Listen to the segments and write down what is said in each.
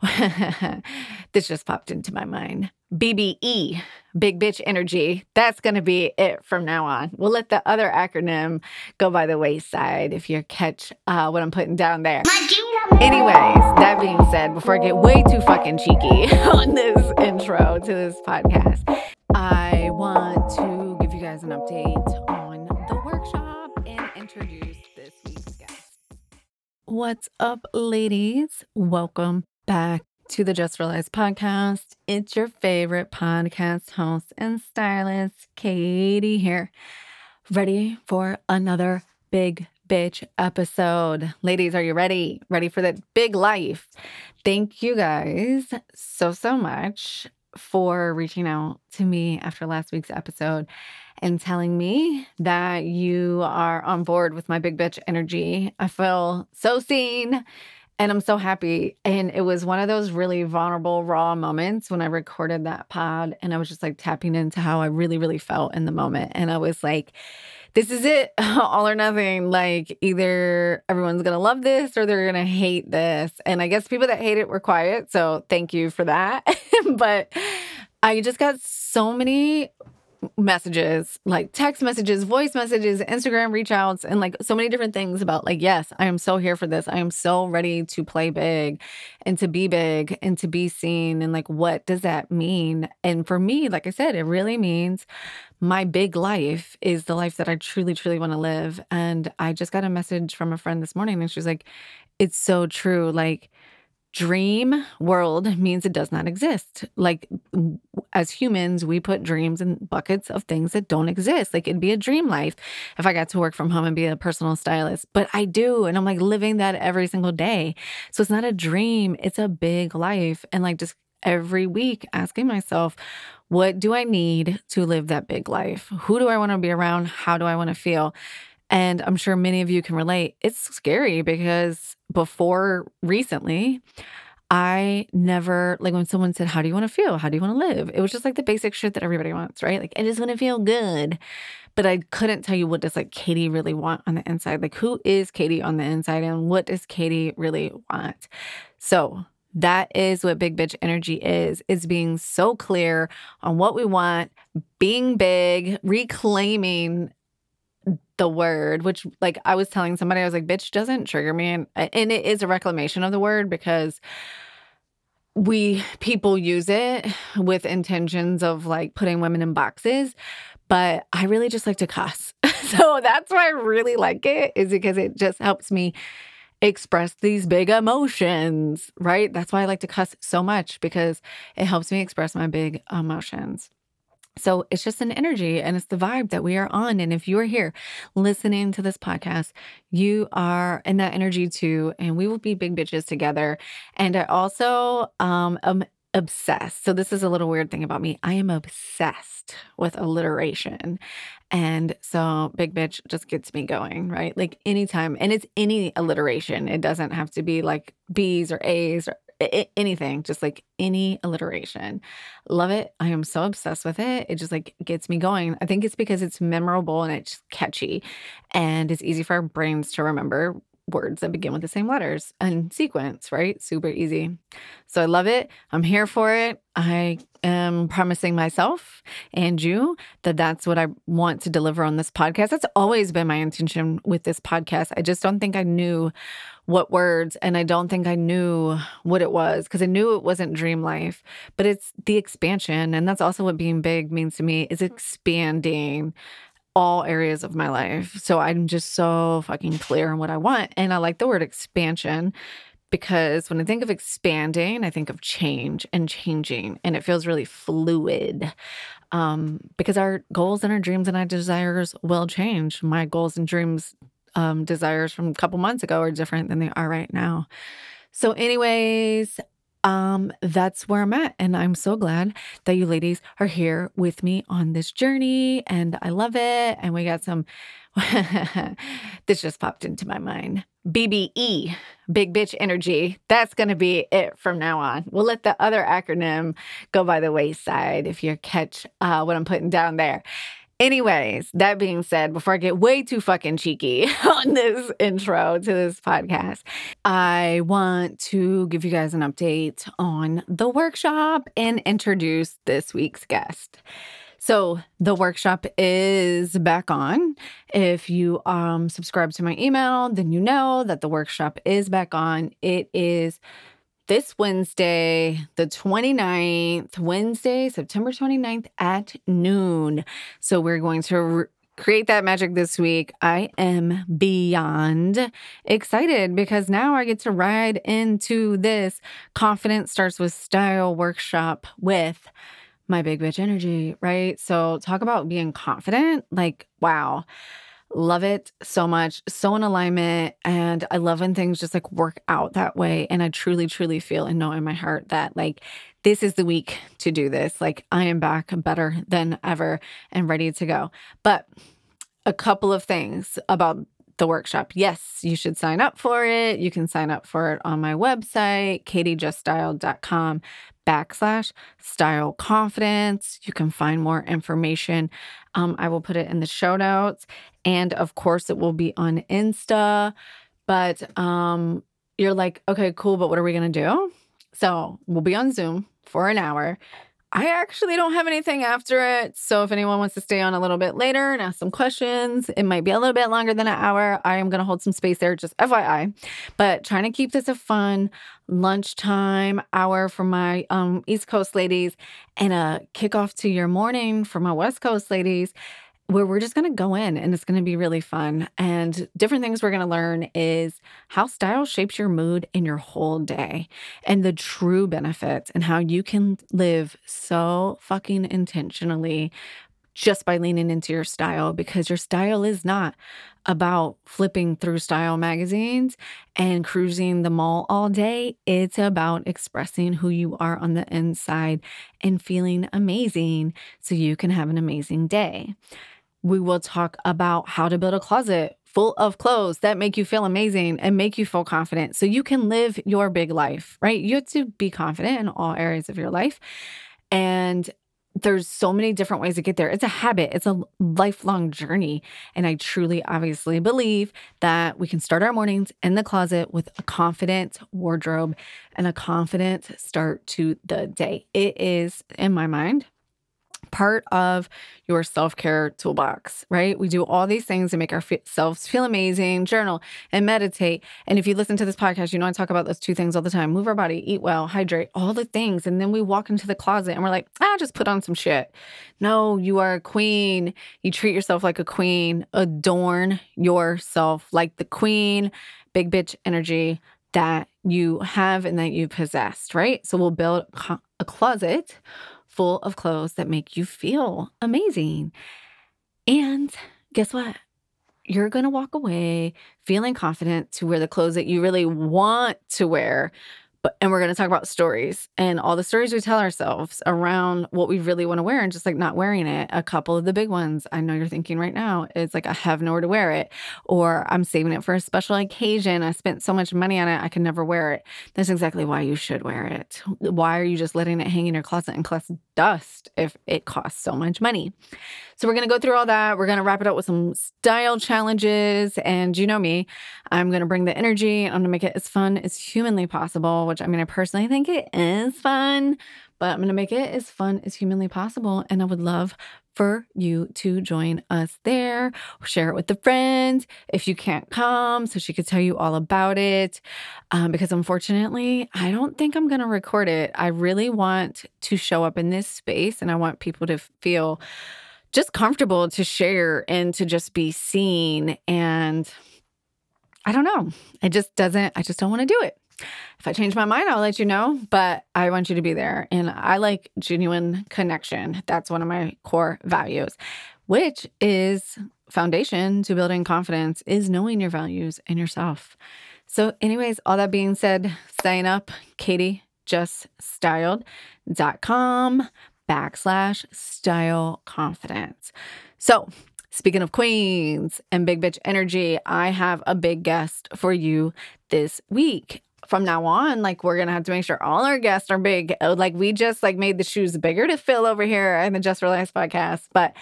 this just popped into my mind. BBE, big bitch energy. That's going to be it from now on. We'll let the other acronym go by the wayside if you catch uh, what I'm putting down there. Anyways, that being said, before I get way too fucking cheeky on this intro to this podcast, I want to give you guys an update on the workshop and introduce this week's guest. What's up, ladies? Welcome back to the Just Realized podcast. It's your favorite podcast host and stylist, Katie here, ready for another big bitch episode. Ladies, are you ready? Ready for that big life? Thank you guys so, so much for reaching out to me after last week's episode and telling me that you are on board with my big bitch energy. I feel so seen and I'm so happy. And it was one of those really vulnerable, raw moments when I recorded that pod. And I was just like tapping into how I really, really felt in the moment. And I was like, this is it, all or nothing. Like, either everyone's going to love this or they're going to hate this. And I guess people that hate it were quiet. So thank you for that. but I just got so many messages, like text messages, voice messages, Instagram reach outs, and like so many different things about like, yes, I am so here for this. I am so ready to play big and to be big and to be seen. And like, what does that mean? And for me, like I said, it really means my big life is the life that I truly, truly want to live. And I just got a message from a friend this morning and she's like, it's so true. Like, dream world means it does not exist. Like as humans, we put dreams in buckets of things that don't exist. Like it'd be a dream life if I got to work from home and be a personal stylist, but I do. And I'm like living that every single day. So it's not a dream, it's a big life. And like just every week asking myself, what do I need to live that big life? Who do I want to be around? How do I want to feel? And I'm sure many of you can relate. It's scary because before recently, I never, like when someone said, How do you want to feel? How do you want to live? It was just like the basic shit that everybody wants, right? Like, I just want to feel good. But I couldn't tell you what does like Katie really want on the inside. Like, who is Katie on the inside and what does Katie really want? So, that is what big bitch energy is. Is being so clear on what we want, being big, reclaiming the word, which like I was telling somebody, I was like, bitch doesn't trigger me. And, and it is a reclamation of the word because we people use it with intentions of like putting women in boxes. But I really just like to cuss. so that's why I really like it, is because it just helps me express these big emotions, right? That's why I like to cuss so much because it helps me express my big emotions. So it's just an energy and it's the vibe that we are on. And if you are here listening to this podcast, you are in that energy too. And we will be big bitches together. And I also um, am obsessed. So this is a little weird thing about me. I am obsessed with alliteration. And so big bitch just gets me going, right? Like anytime, and it's any alliteration. It doesn't have to be like B's or A's or anything, just like any alliteration. Love it. I am so obsessed with it. It just like gets me going. I think it's because it's memorable and it's catchy and it's easy for our brains to remember words that begin with the same letters and sequence, right? Super easy. So I love it. I'm here for it. I am promising myself and you that that's what I want to deliver on this podcast. That's always been my intention with this podcast. I just don't think I knew what words and I don't think I knew what it was because I knew it wasn't dream life, but it's the expansion. And that's also what being big means to me is expanding all areas of my life. So I'm just so fucking clear on what I want. And I like the word expansion because when I think of expanding, I think of change and changing, and it feels really fluid. Um, because our goals and our dreams and our desires will change. My goals and dreams, um, desires from a couple months ago are different than they are right now. So, anyways, um, that's where I'm at. And I'm so glad that you ladies are here with me on this journey. And I love it. And we got some, this just popped into my mind. BBE, big bitch energy. That's going to be it from now on. We'll let the other acronym go by the wayside if you catch uh, what I'm putting down there. Anyways, that being said, before I get way too fucking cheeky on this intro to this podcast, I want to give you guys an update on the workshop and introduce this week's guest. So the workshop is back on. If you um subscribe to my email, then you know that the workshop is back on. It is this Wednesday, the 29th, Wednesday, September 29th at noon. So we're going to re- create that magic this week. I am beyond excited because now I get to ride into this confidence starts with style workshop with my big bitch energy, right? So talk about being confident. Like, wow. Love it so much, so in alignment. And I love when things just like work out that way. And I truly, truly feel and know in my heart that like this is the week to do this. Like I am back better than ever and ready to go. But a couple of things about the workshop. Yes, you should sign up for it. You can sign up for it on my website, katiejuststyled.com backslash style confidence. You can find more information. Um, I will put it in the show notes. And of course, it will be on Insta. But um, you're like, okay, cool, but what are we going to do? So we'll be on Zoom for an hour. I actually don't have anything after it. So if anyone wants to stay on a little bit later and ask some questions, it might be a little bit longer than an hour. I am going to hold some space there, just FYI. But trying to keep this a fun lunchtime hour for my um, East Coast ladies and a kickoff to your morning for my West Coast ladies where we're just going to go in and it's going to be really fun. And different things we're going to learn is how style shapes your mood in your whole day and the true benefits and how you can live so fucking intentionally just by leaning into your style because your style is not about flipping through style magazines and cruising the mall all day. It's about expressing who you are on the inside and feeling amazing so you can have an amazing day. We will talk about how to build a closet full of clothes that make you feel amazing and make you feel confident so you can live your big life, right? You have to be confident in all areas of your life. And there's so many different ways to get there. It's a habit, it's a lifelong journey. And I truly, obviously believe that we can start our mornings in the closet with a confident wardrobe and a confident start to the day. It is, in my mind, part of your self care toolbox, right? We do all these things to make ourselves feel amazing, journal and meditate. And if you listen to this podcast, you know I talk about those two things all the time move our body, eat well, hydrate, all the things. And then we walk into the closet and we're like, ah, just put on some shit. No, you are a queen. You treat yourself like a queen, adorn yourself like the queen, big bitch energy that you have and that you possessed, right? So we'll build a closet full of clothes that make you feel amazing. And guess what? You're going to walk away feeling confident to wear the clothes that you really want to wear but and we're going to talk about stories and all the stories we tell ourselves around what we really want to wear and just like not wearing it. A couple of the big ones I know you're thinking right now is like I have nowhere to wear it or I'm saving it for a special occasion. I spent so much money on it I can never wear it. That's exactly why you should wear it. Why are you just letting it hang in your closet and collect dust if it costs so much money? So we're going to go through all that. We're going to wrap it up with some style challenges and you know me, I'm going to bring the energy. I'm going to make it as fun as humanly possible which I mean, I personally think it is fun, but I'm going to make it as fun as humanly possible. And I would love for you to join us there, share it with the friend if you can't come, so she could tell you all about it. Um, because unfortunately, I don't think I'm going to record it. I really want to show up in this space and I want people to feel just comfortable to share and to just be seen. And I don't know. It just doesn't, I just don't want to do it. If I change my mind, I'll let you know, but I want you to be there. And I like genuine connection. That's one of my core values, which is foundation to building confidence is knowing your values and yourself. So, anyways, all that being said, sign up, katiejuststyled.com backslash style confidence. So, Speaking of queens and big bitch energy, I have a big guest for you this week from now on, like we're gonna have to make sure all our guests are big. Uh, like we just like made the shoes bigger to fill over here in the Just Relax podcast. But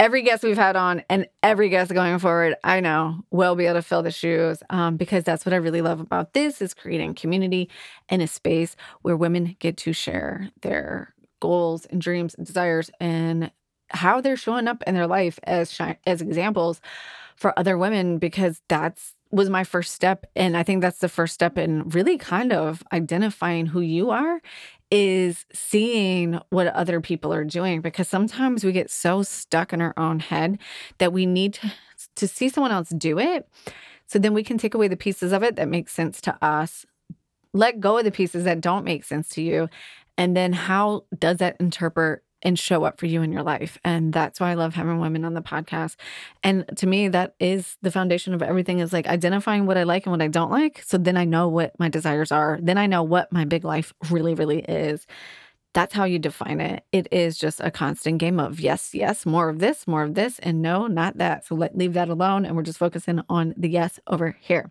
every guest we've had on and every guest going forward, I know will be able to fill the shoes um, because that's what I really love about this is creating community and a space where women get to share their goals and dreams and desires and how they're showing up in their life as shi- as examples for other women because that's was my first step and i think that's the first step in really kind of identifying who you are is seeing what other people are doing because sometimes we get so stuck in our own head that we need to, to see someone else do it so then we can take away the pieces of it that make sense to us let go of the pieces that don't make sense to you and then how does that interpret and show up for you in your life. And that's why I love having women on the podcast. And to me, that is the foundation of everything is like identifying what I like and what I don't like. So then I know what my desires are. Then I know what my big life really, really is. That's how you define it. It is just a constant game of yes, yes, more of this, more of this, and no, not that. So let leave that alone. And we're just focusing on the yes over here.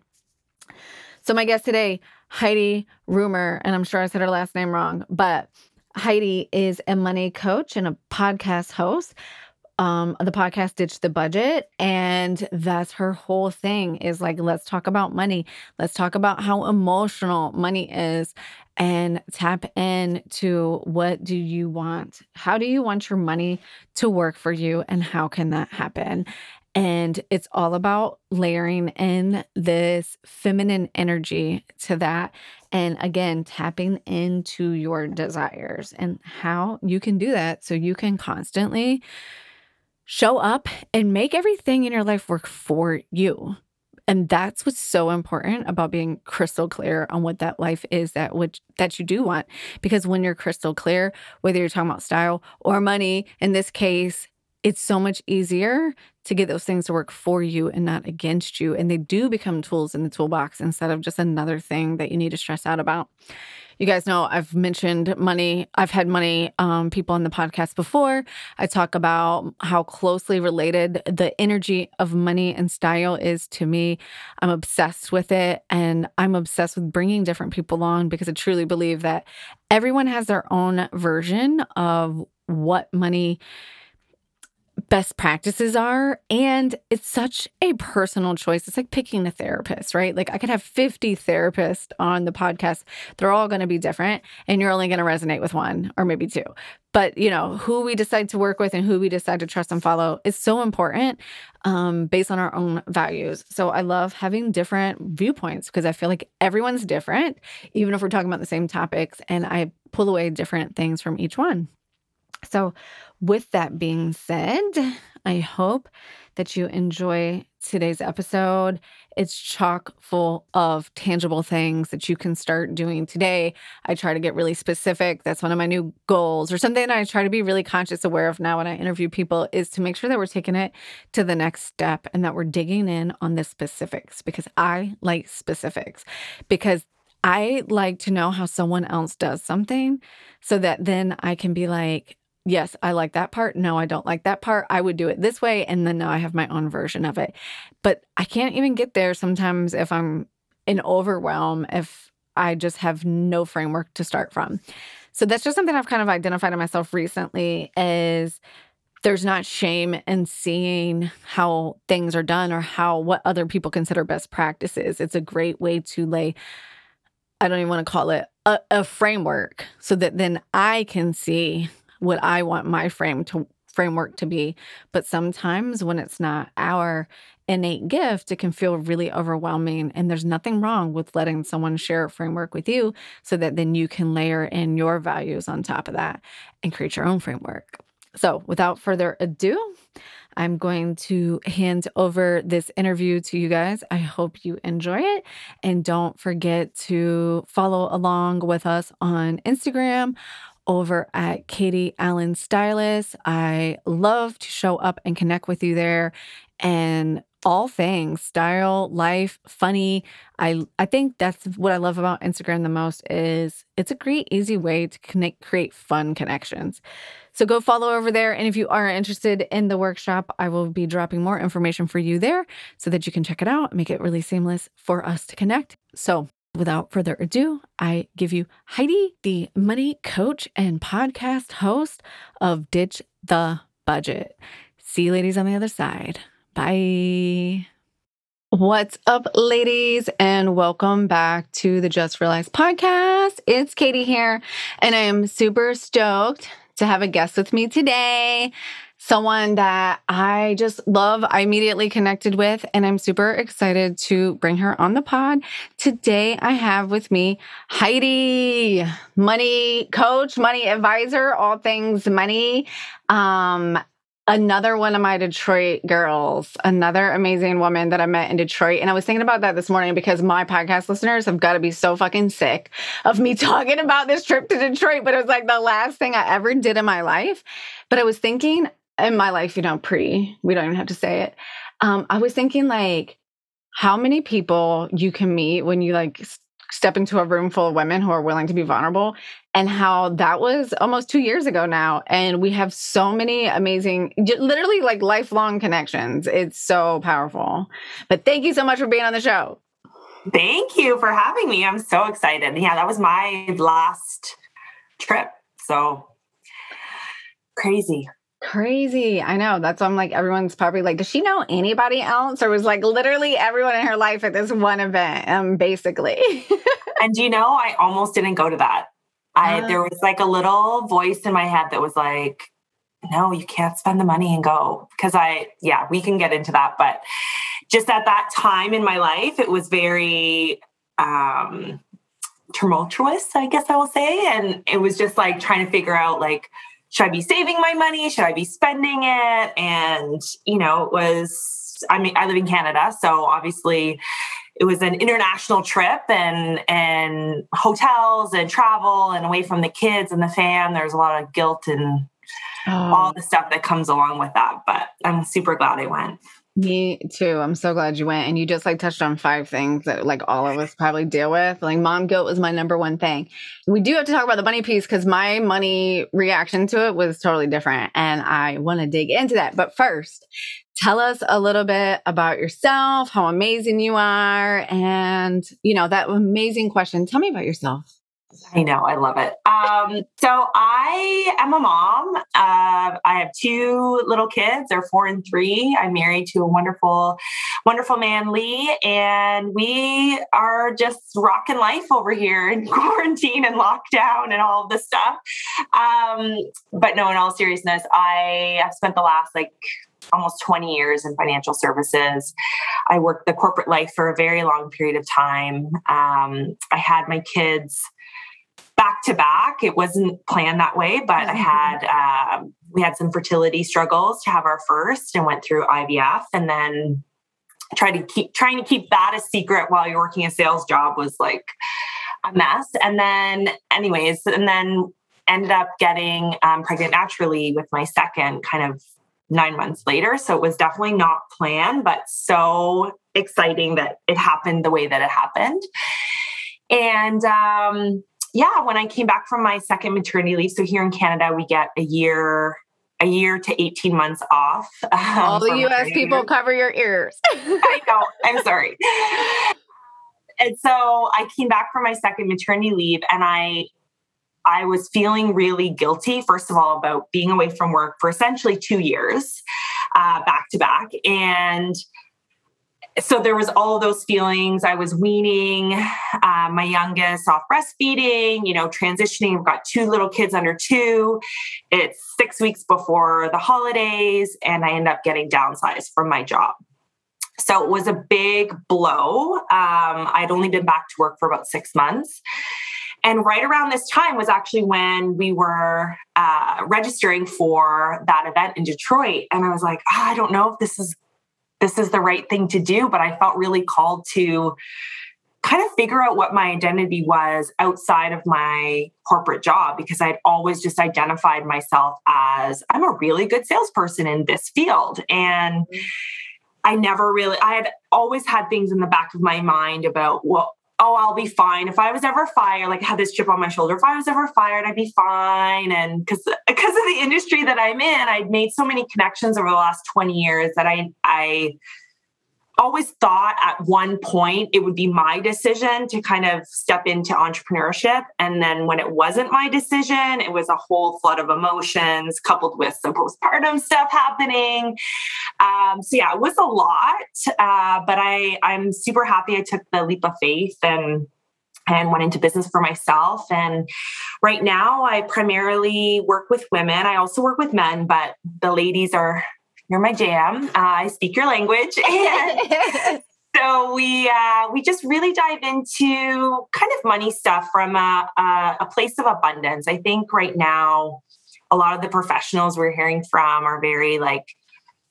So my guest today, Heidi Rumer, and I'm sure I said her last name wrong, but Heidi is a money coach and a podcast host. Um, the podcast Ditch the Budget. And that's her whole thing is like, let's talk about money. Let's talk about how emotional money is and tap into what do you want? How do you want your money to work for you? And how can that happen? And it's all about layering in this feminine energy to that. And again, tapping into your desires and how you can do that so you can constantly show up and make everything in your life work for you. And that's what's so important about being crystal clear on what that life is that which that you do want. Because when you're crystal clear, whether you're talking about style or money, in this case, it's so much easier to get those things to work for you and not against you. And they do become tools in the toolbox instead of just another thing that you need to stress out about. You guys know I've mentioned money. I've had money um, people on the podcast before. I talk about how closely related the energy of money and style is to me. I'm obsessed with it and I'm obsessed with bringing different people on because I truly believe that everyone has their own version of what money best practices are. And it's such a personal choice. It's like picking a therapist, right? Like I could have 50 therapists on the podcast. They're all going to be different, and you're only going to resonate with one or maybe two. But, you know, who we decide to work with and who we decide to trust and follow is so important um, based on our own values. So I love having different viewpoints because I feel like everyone's different, even if we're talking about the same topics. And I pull away different things from each one. So, with that being said, I hope that you enjoy today's episode. It's chock full of tangible things that you can start doing today. I try to get really specific. That's one of my new goals, or something I try to be really conscious aware of now when I interview people is to make sure that we're taking it to the next step and that we're digging in on the specifics because I like specifics because I like to know how someone else does something so that then I can be like, yes, I like that part. No, I don't like that part. I would do it this way. And then now I have my own version of it. But I can't even get there sometimes if I'm in overwhelm, if I just have no framework to start from. So that's just something I've kind of identified in myself recently is there's not shame in seeing how things are done or how what other people consider best practices. It's a great way to lay I don't even want to call it a, a framework so that then I can see what I want my frame to framework to be. But sometimes when it's not our innate gift, it can feel really overwhelming. And there's nothing wrong with letting someone share a framework with you so that then you can layer in your values on top of that and create your own framework. So without further ado, I'm going to hand over this interview to you guys. I hope you enjoy it. And don't forget to follow along with us on Instagram over at Katie Allen Stylist. I love to show up and connect with you there and all things style, life, funny. I I think that's what I love about Instagram the most is it's a great easy way to connect create fun connections. So go follow over there and if you are interested in the workshop, I will be dropping more information for you there so that you can check it out, make it really seamless for us to connect. So Without further ado, I give you Heidi, the money coach and podcast host of Ditch the Budget. See you ladies on the other side. Bye. What's up, ladies, and welcome back to the Just Realized podcast. It's Katie here, and I am super stoked to have a guest with me today. Someone that I just love, I immediately connected with, and I'm super excited to bring her on the pod. Today, I have with me Heidi, money coach, money advisor, all things money. Um, another one of my Detroit girls, another amazing woman that I met in Detroit. And I was thinking about that this morning because my podcast listeners have got to be so fucking sick of me talking about this trip to Detroit. But it was like the last thing I ever did in my life. But I was thinking in my life, you know, pre, we don't even have to say it. Um, I was thinking like how many people you can meet when you like step into a room full of women who are willing to be vulnerable and how that was almost two years ago now. And we have so many amazing, literally like lifelong connections. It's so powerful. But thank you so much for being on the show. Thank you for having me. I'm so excited. Yeah, that was my last trip. So crazy. Crazy. I know. That's why I'm like, everyone's probably like, does she know anybody else? Or was like literally everyone in her life at this one event, um, basically. and you know, I almost didn't go to that. I, there was like a little voice in my head that was like, no, you can't spend the money and go. Cause I, yeah, we can get into that. But just at that time in my life, it was very, um, tumultuous, I guess I will say. And it was just like trying to figure out like, should I be saving my money? Should I be spending it? And, you know, it was, I mean, I live in Canada. So obviously it was an international trip and, and hotels and travel and away from the kids and the fam. There's a lot of guilt and oh. all the stuff that comes along with that. But I'm super glad I went. Me too. I'm so glad you went. And you just like touched on five things that like all of us probably deal with. Like mom guilt was my number one thing. We do have to talk about the money piece because my money reaction to it was totally different. And I want to dig into that. But first, tell us a little bit about yourself, how amazing you are, and you know, that amazing question. Tell me about yourself. I know, I love it. Um, so I am a mom. Uh, I have two little kids. They're four and three. I'm married to a wonderful, wonderful man, Lee, and we are just rocking life over here in quarantine and lockdown and all of this stuff. Um, but no, in all seriousness, I have spent the last like almost 20 years in financial services. I worked the corporate life for a very long period of time. Um, I had my kids back to back. It wasn't planned that way, but I had um, we had some fertility struggles to have our first, and went through IVF, and then tried to keep trying to keep that a secret while you're working a sales job was like a mess. And then, anyways, and then ended up getting um, pregnant naturally with my second kind of nine months later. So it was definitely not planned, but so exciting that it happened the way that it happened. And um, yeah, when I came back from my second maternity leave, so here in Canada, we get a year a year to 18 months off. Um, All the US people cover your ears. I know. I'm sorry. And so I came back from my second maternity leave and I I was feeling really guilty, first of all, about being away from work for essentially two years uh, back to back. And so there was all those feelings. I was weaning uh, my youngest off breastfeeding, you know, transitioning. I've got two little kids under two. It's six weeks before the holidays, and I end up getting downsized from my job. So it was a big blow. Um, I'd only been back to work for about six months. And right around this time was actually when we were uh, registering for that event in Detroit. And I was like, oh, I don't know if this is this is the right thing to do, but I felt really called to kind of figure out what my identity was outside of my corporate job because I'd always just identified myself as I'm a really good salesperson in this field. And mm-hmm. I never really, I had always had things in the back of my mind about, well, oh, I'll be fine. If I was ever fired, like I had this chip on my shoulder, if I was ever fired, I'd be fine. And because because of the industry that I'm in, I'd made so many connections over the last 20 years that I I always thought at one point it would be my decision to kind of step into entrepreneurship. And then when it wasn't my decision, it was a whole flood of emotions coupled with some postpartum stuff happening. Um, so yeah, it was a lot. Uh, but I, I'm super happy I took the leap of faith and and went into business for myself. And right now, I primarily work with women. I also work with men, but the ladies are you're my jam. Uh, I speak your language. And so we uh, we just really dive into kind of money stuff from a, a, a place of abundance. I think right now, a lot of the professionals we're hearing from are very like,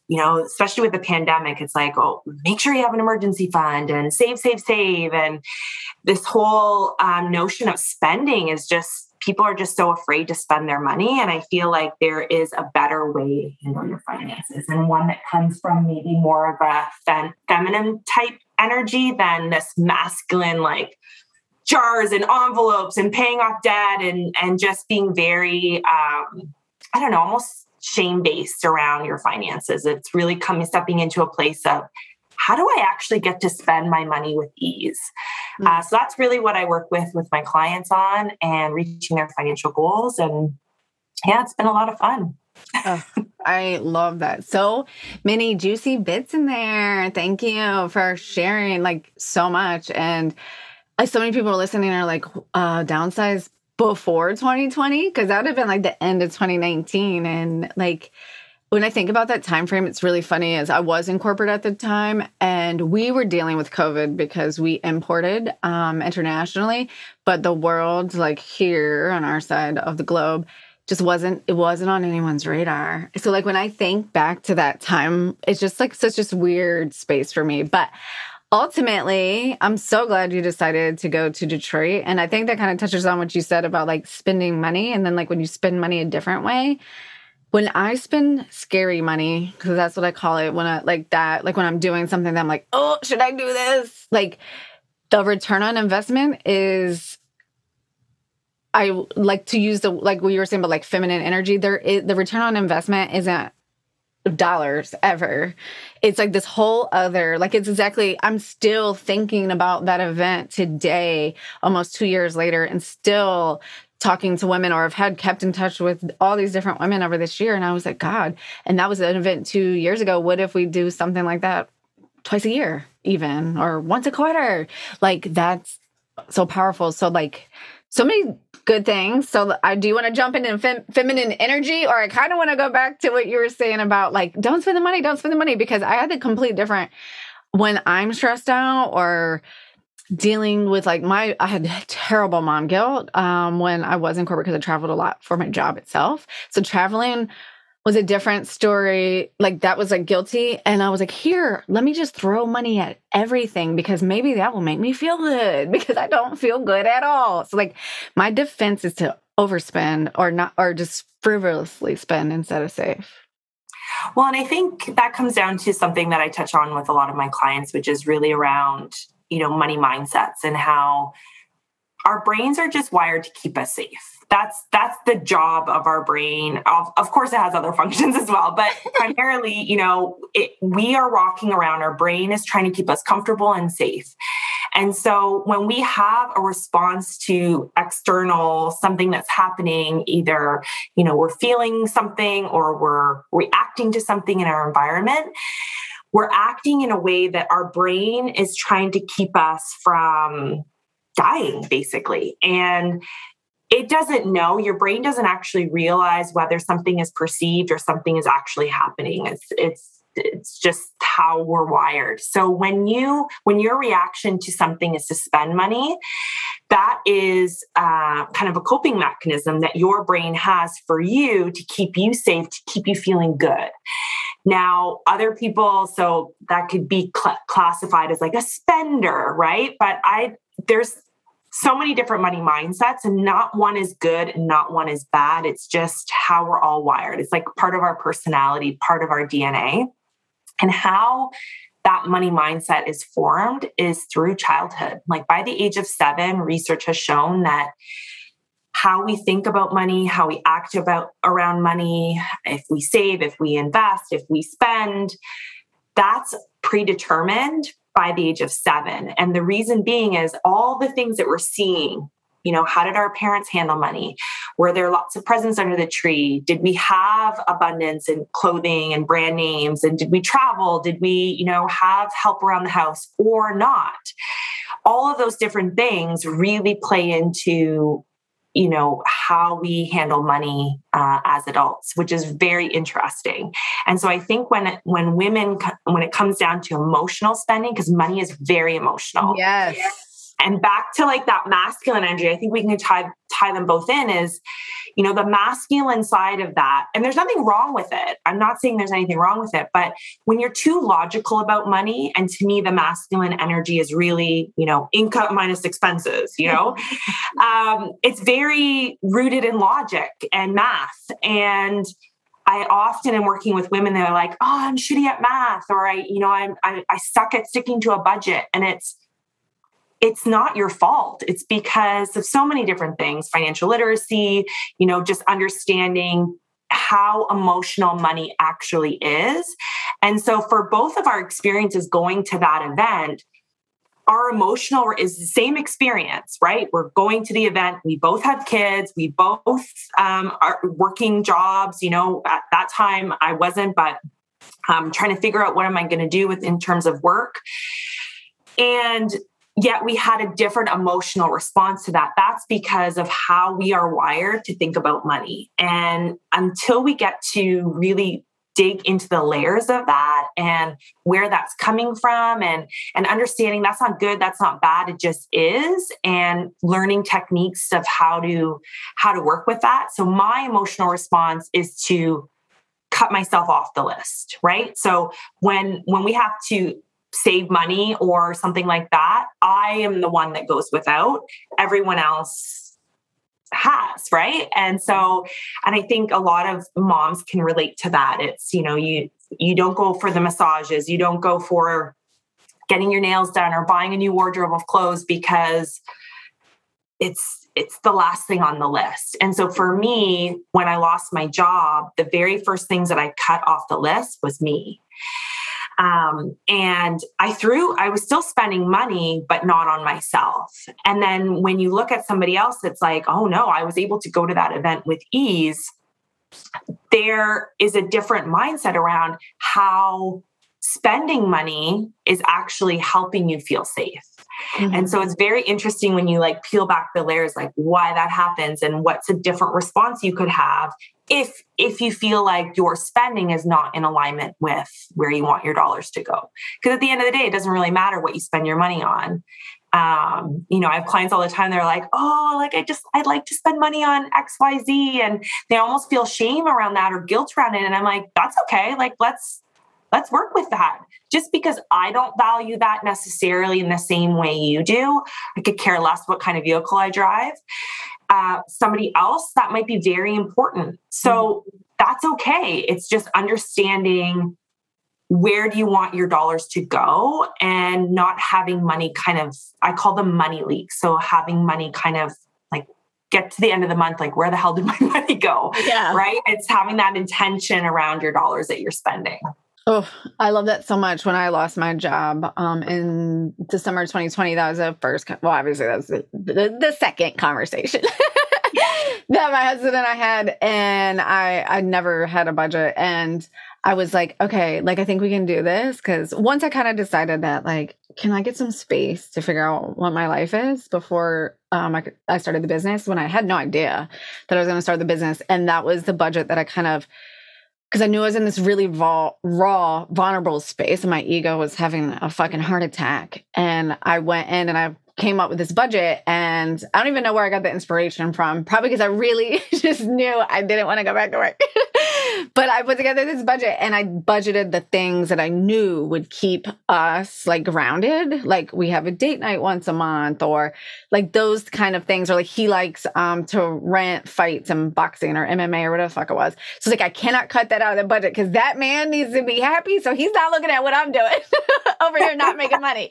you know, especially with the pandemic, it's like, oh, make sure you have an emergency fund and save, save, save. And this whole um, notion of spending is just people are just so afraid to spend their money. And I feel like there is a better way to handle your finances and one that comes from maybe more of a fem- feminine type energy than this masculine, like jars and envelopes and paying off debt and, and just being very, um, I don't know, almost shame based around your finances. It's really coming, stepping into a place of how do I actually get to spend my money with ease? Mm-hmm. Uh, so that's really what I work with with my clients on and reaching their financial goals. And yeah, it's been a lot of fun. oh, I love that. So many juicy bits in there. Thank you for sharing like so much. And like so many people listening are like, uh, downsize before 2020 because that would have been like the end of 2019 and like when I think about that time frame, it's really funny as I was in corporate at the time and we were dealing with COVID because we imported um, internationally, but the world, like here on our side of the globe, just wasn't it wasn't on anyone's radar. So like when I think back to that time, it's just like such a weird space for me. But ultimately, I'm so glad you decided to go to Detroit. And I think that kind of touches on what you said about like spending money and then like when you spend money a different way when I spend scary money, because that's what I call it, when I like that, like when I'm doing something that I'm like, oh, should I do this? Like the return on investment is I like to use the like what you were saying but like feminine energy. There is the return on investment isn't dollars ever. It's like this whole other like it's exactly I'm still thinking about that event today, almost two years later, and still talking to women or I've had kept in touch with all these different women over this year. And I was like, God, and that was an event two years ago. What if we do something like that twice a year, even, or once a quarter? Like that's so powerful. So, like, so many good things. So, I do want to jump into fem- feminine energy, or I kind of want to go back to what you were saying about like, don't spend the money, don't spend the money, because I had the complete different when I'm stressed out or dealing with like my I had terrible mom guilt um, when I was in corporate because I traveled a lot for my job itself. So traveling was a different story. Like that was like guilty. And I was like, here, let me just throw money at everything because maybe that will make me feel good because I don't feel good at all. So like my defense is to overspend or not or just frivolously spend instead of save. Well, and I think that comes down to something that I touch on with a lot of my clients, which is really around you know money mindsets and how our brains are just wired to keep us safe. That's that's the job of our brain. Of, of course it has other functions as well but primarily you know it, we are walking around our brain is trying to keep us comfortable and safe. And so when we have a response to external something that's happening either you know we're feeling something or we're reacting to something in our environment we're acting in a way that our brain is trying to keep us from dying, basically. And it doesn't know, your brain doesn't actually realize whether something is perceived or something is actually happening. It's, it's, it's just how we're wired. So when you when your reaction to something is to spend money, that is uh, kind of a coping mechanism that your brain has for you to keep you safe, to keep you feeling good. Now, other people, so that could be cl- classified as like a spender, right? But I, there's so many different money mindsets, and not one is good and not one is bad. It's just how we're all wired. It's like part of our personality, part of our DNA. And how that money mindset is formed is through childhood. Like by the age of seven, research has shown that how we think about money, how we act about around money, if we save, if we invest, if we spend, that's predetermined by the age of seven. And the reason being is all the things that we're seeing. You know, how did our parents handle money? Were there lots of presents under the tree? Did we have abundance in clothing and brand names? And did we travel? Did we, you know, have help around the house or not? All of those different things really play into you know how we handle money uh, as adults which is very interesting. And so i think when when women when it comes down to emotional spending because money is very emotional. Yes and back to like that masculine energy i think we can tie tie them both in is you know the masculine side of that and there's nothing wrong with it. I'm not saying there's anything wrong with it but when you're too logical about money and to me the masculine energy is really you know income minus expenses you know? Um, it's very rooted in logic and math and I often am working with women that are like, "Oh, I'm shitty at math," or "I, you know, I'm I, I suck at sticking to a budget," and it's it's not your fault. It's because of so many different things financial literacy, you know, just understanding how emotional money actually is. And so, for both of our experiences going to that event, our emotional is the same experience, right? We're going to the event. We both have kids. We both um, are working jobs. You know, at that time I wasn't, but I'm trying to figure out what am I going to do with in terms of work. And yet we had a different emotional response to that. That's because of how we are wired to think about money. And until we get to really dig into the layers of that and where that's coming from and and understanding that's not good that's not bad it just is and learning techniques of how to how to work with that so my emotional response is to cut myself off the list right so when when we have to save money or something like that, I am the one that goes without. Everyone else has, right? And so, and I think a lot of moms can relate to that. It's, you know, you you don't go for the massages, you don't go for getting your nails done or buying a new wardrobe of clothes because it's it's the last thing on the list. And so for me, when I lost my job, the very first things that I cut off the list was me. Um, and I threw, I was still spending money, but not on myself. And then when you look at somebody else, it's like, oh no, I was able to go to that event with ease. There is a different mindset around how spending money is actually helping you feel safe. Mm-hmm. And so it's very interesting when you like peel back the layers like why that happens and what's a different response you could have if if you feel like your spending is not in alignment with where you want your dollars to go because at the end of the day it doesn't really matter what you spend your money on um, you know, I have clients all the time. They're like, "Oh, like I just, I'd like to spend money on X, Y, Z," and they almost feel shame around that or guilt around it. And I'm like, "That's okay. Like, let's let's work with that. Just because I don't value that necessarily in the same way you do, I could care less what kind of vehicle I drive. Uh, somebody else, that might be very important. So mm-hmm. that's okay. It's just understanding where do you want your dollars to go and not having money kind of, I call them money leaks. So having money kind of like get to the end of the month, like where the hell did my money go? Yeah. Right. It's having that intention around your dollars that you're spending. Oh, I love that so much. When I lost my job um, in December 2020, that was the first, well, obviously, that was the, the, the second conversation that my husband and I had. And I, I never had a budget. And I was like, okay, like, I think we can do this. Cause once I kind of decided that, like, can I get some space to figure out what my life is before um, I, I started the business when I had no idea that I was going to start the business. And that was the budget that I kind of, because I knew I was in this really raw, raw, vulnerable space, and my ego was having a fucking heart attack. And I went in and I came up with this budget and I don't even know where I got the inspiration from. Probably because I really just knew I didn't want to go back to work. but I put together this budget and I budgeted the things that I knew would keep us like grounded. Like we have a date night once a month or like those kind of things. Or like he likes um to rent fights and boxing or MMA or whatever the fuck it was. So like I cannot cut that out of the budget because that man needs to be happy. So he's not looking at what I'm doing over here not making money.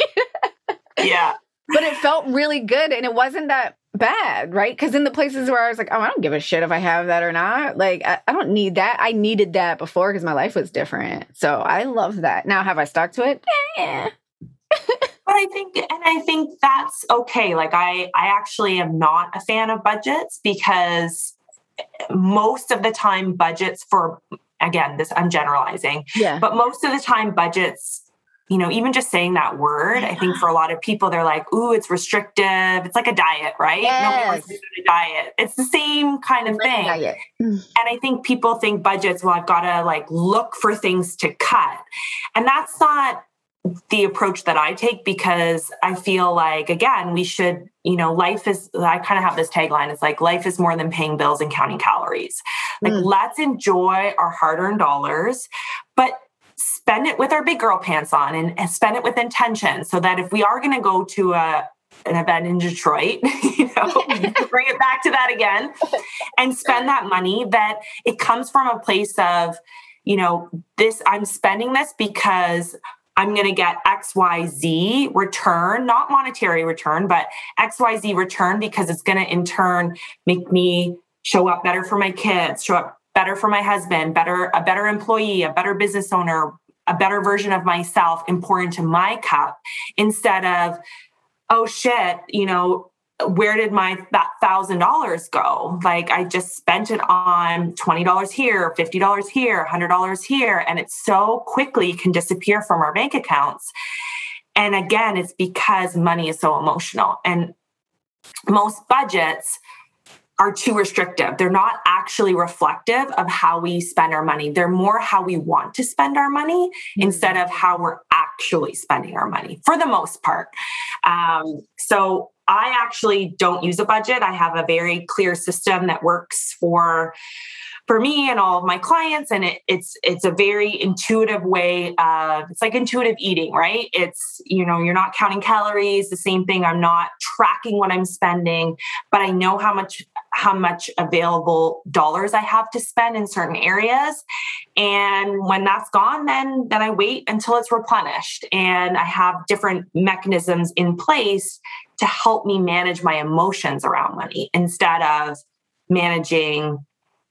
yeah but it felt really good and it wasn't that bad, right? Because in the places where I was like, oh, I don't give a shit if I have that or not. Like, I, I don't need that. I needed that before because my life was different. So I love that. Now, have I stuck to it? Yeah. but I think, and I think that's okay. Like, I, I actually am not a fan of budgets because eh, most of the time, budgets for again, this I'm generalizing, yeah. but most of the time, budgets you know, even just saying that word, I think for a lot of people, they're like, ooh, it's restrictive. It's like a diet, right? Yes. Nobody wants to do a diet. It's the same kind of thing. Diet. And I think people think budgets, well, I've got to like look for things to cut. And that's not the approach that I take because I feel like, again, we should, you know, life is, I kind of have this tagline. It's like, life is more than paying bills and counting calories. Like, mm. let's enjoy our hard earned dollars. But spend it with our big girl pants on and, spend it with intention so that if we are going to go to a an event in Detroit, you know, bring it back to that again and spend that money that it comes from a place of, you know, this I'm spending this because I'm going to get XYZ return, not monetary return, but XYZ return because it's going to in turn make me show up better for my kids, show up better for my husband, better a better employee, a better business owner, a better version of myself and pour into my cup instead of oh shit, you know, where did my that thousand dollars go? Like I just spent it on twenty dollars here, fifty dollars here, hundred dollars here, and it so quickly can disappear from our bank accounts. And again, it's because money is so emotional, and most budgets are too restrictive. They're not actually reflective of how we spend our money. They're more how we want to spend our money mm-hmm. instead of how we're actually spending our money for the most part. Um, so I actually don't use a budget. I have a very clear system that works for for me and all of my clients and it, it's it's a very intuitive way of it's like intuitive eating right it's you know you're not counting calories the same thing i'm not tracking what i'm spending but i know how much how much available dollars i have to spend in certain areas and when that's gone then then i wait until it's replenished and i have different mechanisms in place to help me manage my emotions around money instead of managing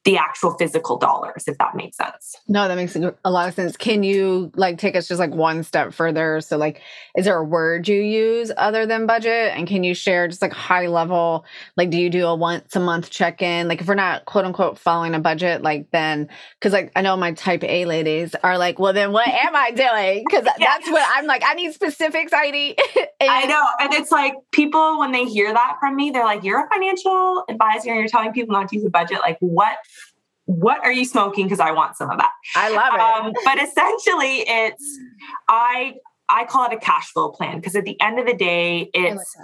the actual physical dollars, if that makes sense. No, that makes a lot of sense. Can you like take us just like one step further? So, like, is there a word you use other than budget? And can you share just like high level? Like, do you do a once a month check in? Like, if we're not quote unquote following a budget, like then, because like I know my type A ladies are like, well, then what am I doing? Because yeah. that's what I'm like. I need specifics, Heidi. and- I know, and it's like people when they hear that from me, they're like, "You're a financial advisor, and you're telling people not to use a budget. Like, what?" What are you smoking? Because I want some of that. I love it. Um, but essentially, it's I I call it a cash flow plan because at the end of the day, it's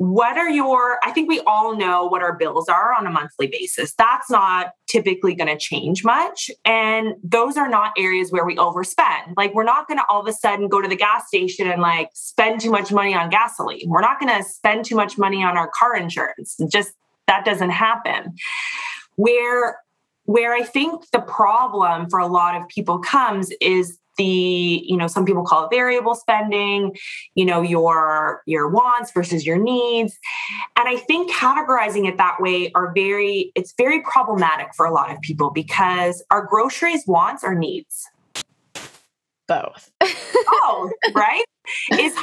what are your i think we all know what our bills are on a monthly basis that's not typically going to change much and those are not areas where we overspend like we're not going to all of a sudden go to the gas station and like spend too much money on gasoline we're not going to spend too much money on our car insurance just that doesn't happen where where I think the problem for a lot of people comes is the you know some people call it variable spending you know your your wants versus your needs. And i think categorizing it that way are very it's very problematic for a lot of people because our groceries wants or needs. Both. Oh right? Is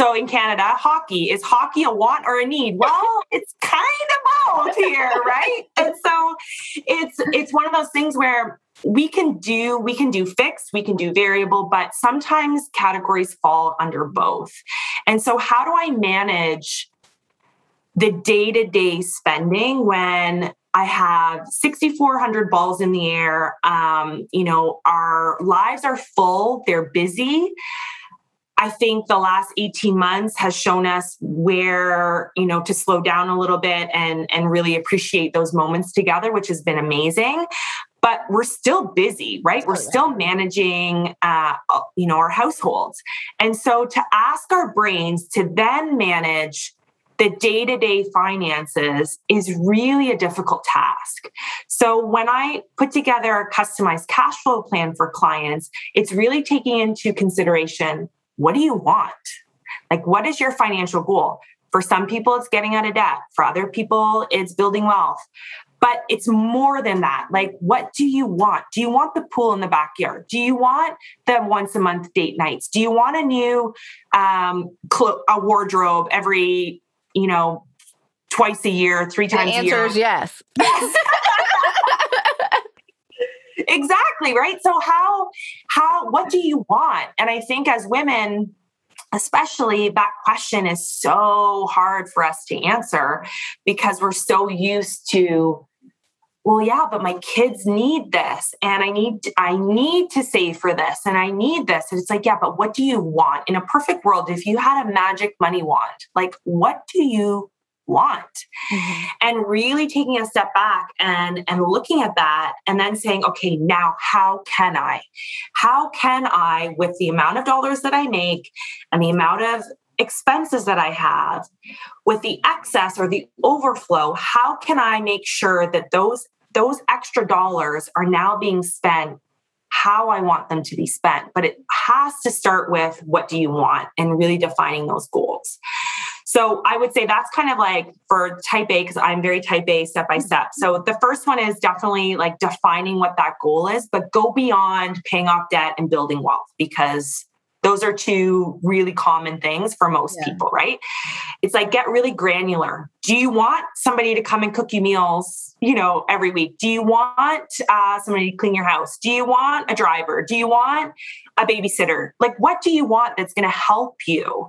so in Canada, hockey is hockey a want or a need? Well, it's kind of both here, right? And so it's it's one of those things where we can do we can do fixed, we can do variable, but sometimes categories fall under both. And so how do I manage the day-to-day spending when I have 6,400 balls in the air. Um, you know, our lives are full, they're busy. I think the last 18 months has shown us where, you know, to slow down a little bit and and really appreciate those moments together, which has been amazing. But we're still busy, right? We're still managing, uh, you know, our households, and so to ask our brains to then manage the day to day finances is really a difficult task. So, when I put together a customized cash flow plan for clients, it's really taking into consideration what do you want? Like, what is your financial goal? For some people, it's getting out of debt. For other people, it's building wealth. But it's more than that. Like, what do you want? Do you want the pool in the backyard? Do you want the once a month date nights? Do you want a new um, clo- a wardrobe every, you know, twice a year, three times the a year? answer is yes. exactly right? So how how what do you want? And i think as women especially that question is so hard for us to answer because we're so used to well yeah but my kids need this and i need i need to save for this and i need this. And it's like yeah but what do you want? In a perfect world if you had a magic money wand like what do you want mm-hmm. and really taking a step back and and looking at that and then saying okay now how can i how can i with the amount of dollars that i make and the amount of expenses that i have with the excess or the overflow how can i make sure that those those extra dollars are now being spent how I want them to be spent. But it has to start with what do you want and really defining those goals. So I would say that's kind of like for type A, because I'm very type A step by step. Mm-hmm. So the first one is definitely like defining what that goal is, but go beyond paying off debt and building wealth because those are two really common things for most yeah. people, right? It's like get really granular. Do you want somebody to come and cook you meals, you know, every week? Do you want uh, somebody to clean your house? Do you want a driver? Do you want a babysitter? Like, what do you want that's going to help you?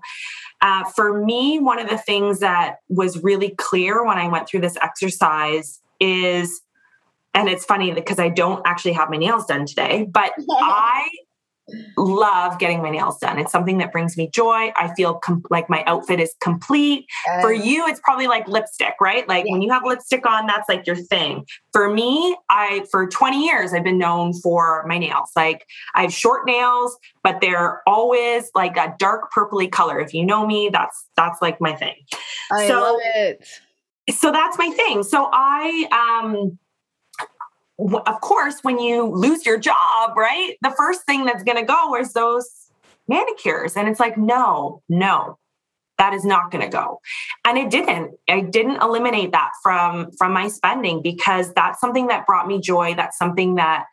Uh, for me, one of the things that was really clear when I went through this exercise is, and it's funny because I don't actually have my nails done today, but I love getting my nails done. It's something that brings me joy. I feel com- like my outfit is complete. Um, For you, it's probably like lipstick, right? Like yeah. when you have lipstick on, that's like your thing. For me, I for 20 years I've been known for my nails. Like I have short nails, but they're always like a dark purpley color. If you know me, that's that's like my thing. I so, love it. So that's my thing. So I um of course, when you lose your job, right, the first thing that's going to go is those manicures. And it's like, no, no, that is not going to go. And it didn't i didn't eliminate that from from my spending because that's something that brought me joy. That's something that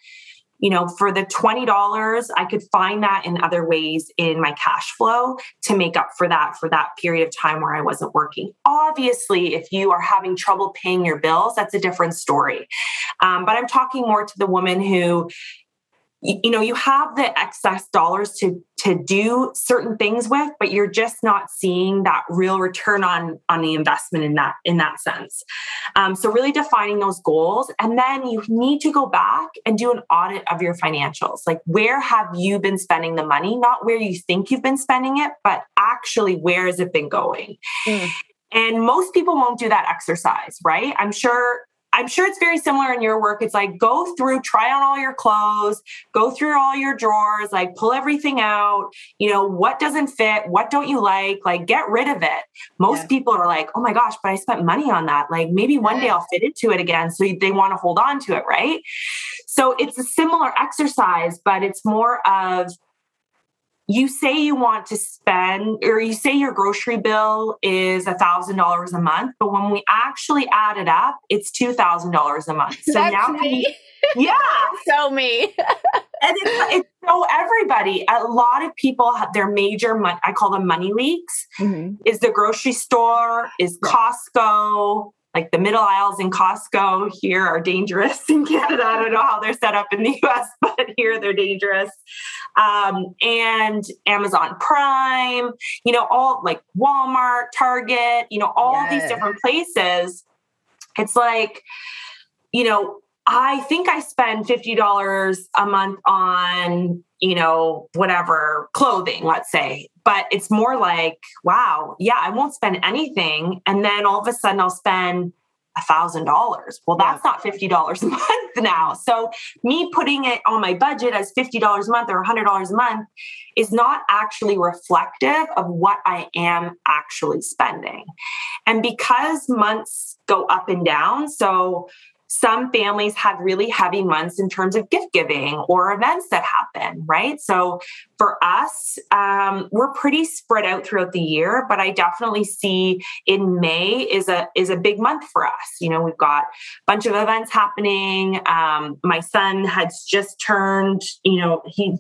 you know, for the $20, I could find that in other ways in my cash flow to make up for that for that period of time where I wasn't working. Obviously, if you are having trouble paying your bills, that's a different story. Um, but I'm talking more to the woman who you know you have the excess dollars to to do certain things with but you're just not seeing that real return on on the investment in that in that sense um, so really defining those goals and then you need to go back and do an audit of your financials like where have you been spending the money not where you think you've been spending it but actually where has it been going mm. And most people won't do that exercise, right? I'm sure I'm sure it's very similar in your work. It's like go through, try on all your clothes, go through all your drawers, like pull everything out. You know, what doesn't fit? What don't you like? Like get rid of it. Most yeah. people are like, oh my gosh, but I spent money on that. Like maybe one day I'll fit into it again. So they want to hold on to it, right? So it's a similar exercise, but it's more of you say you want to spend or you say your grocery bill is a thousand dollars a month but when we actually add it up it's two thousand dollars a month. So That's now me. yeah. So me. And it's, it's, so everybody. A lot of people have their major mon- i call them money leaks. Mm-hmm. is the grocery store is costco like the middle aisles in Costco here are dangerous in Canada. I don't know how they're set up in the US, but here they're dangerous. Um, and Amazon Prime, you know, all like Walmart, Target, you know, all yes. these different places. It's like, you know, I think I spend $50 a month on, you know, whatever clothing, let's say. But it's more like, wow, yeah, I won't spend anything. And then all of a sudden I'll spend a thousand dollars. Well, that's not fifty dollars a month now. So me putting it on my budget as fifty dollars a month or a hundred dollars a month is not actually reflective of what I am actually spending. And because months go up and down, so some families have really heavy months in terms of gift giving or events that happen, right? So for us, um, we're pretty spread out throughout the year, but I definitely see in May is a is a big month for us. You know, we've got a bunch of events happening. Um, my son has just turned, you know, he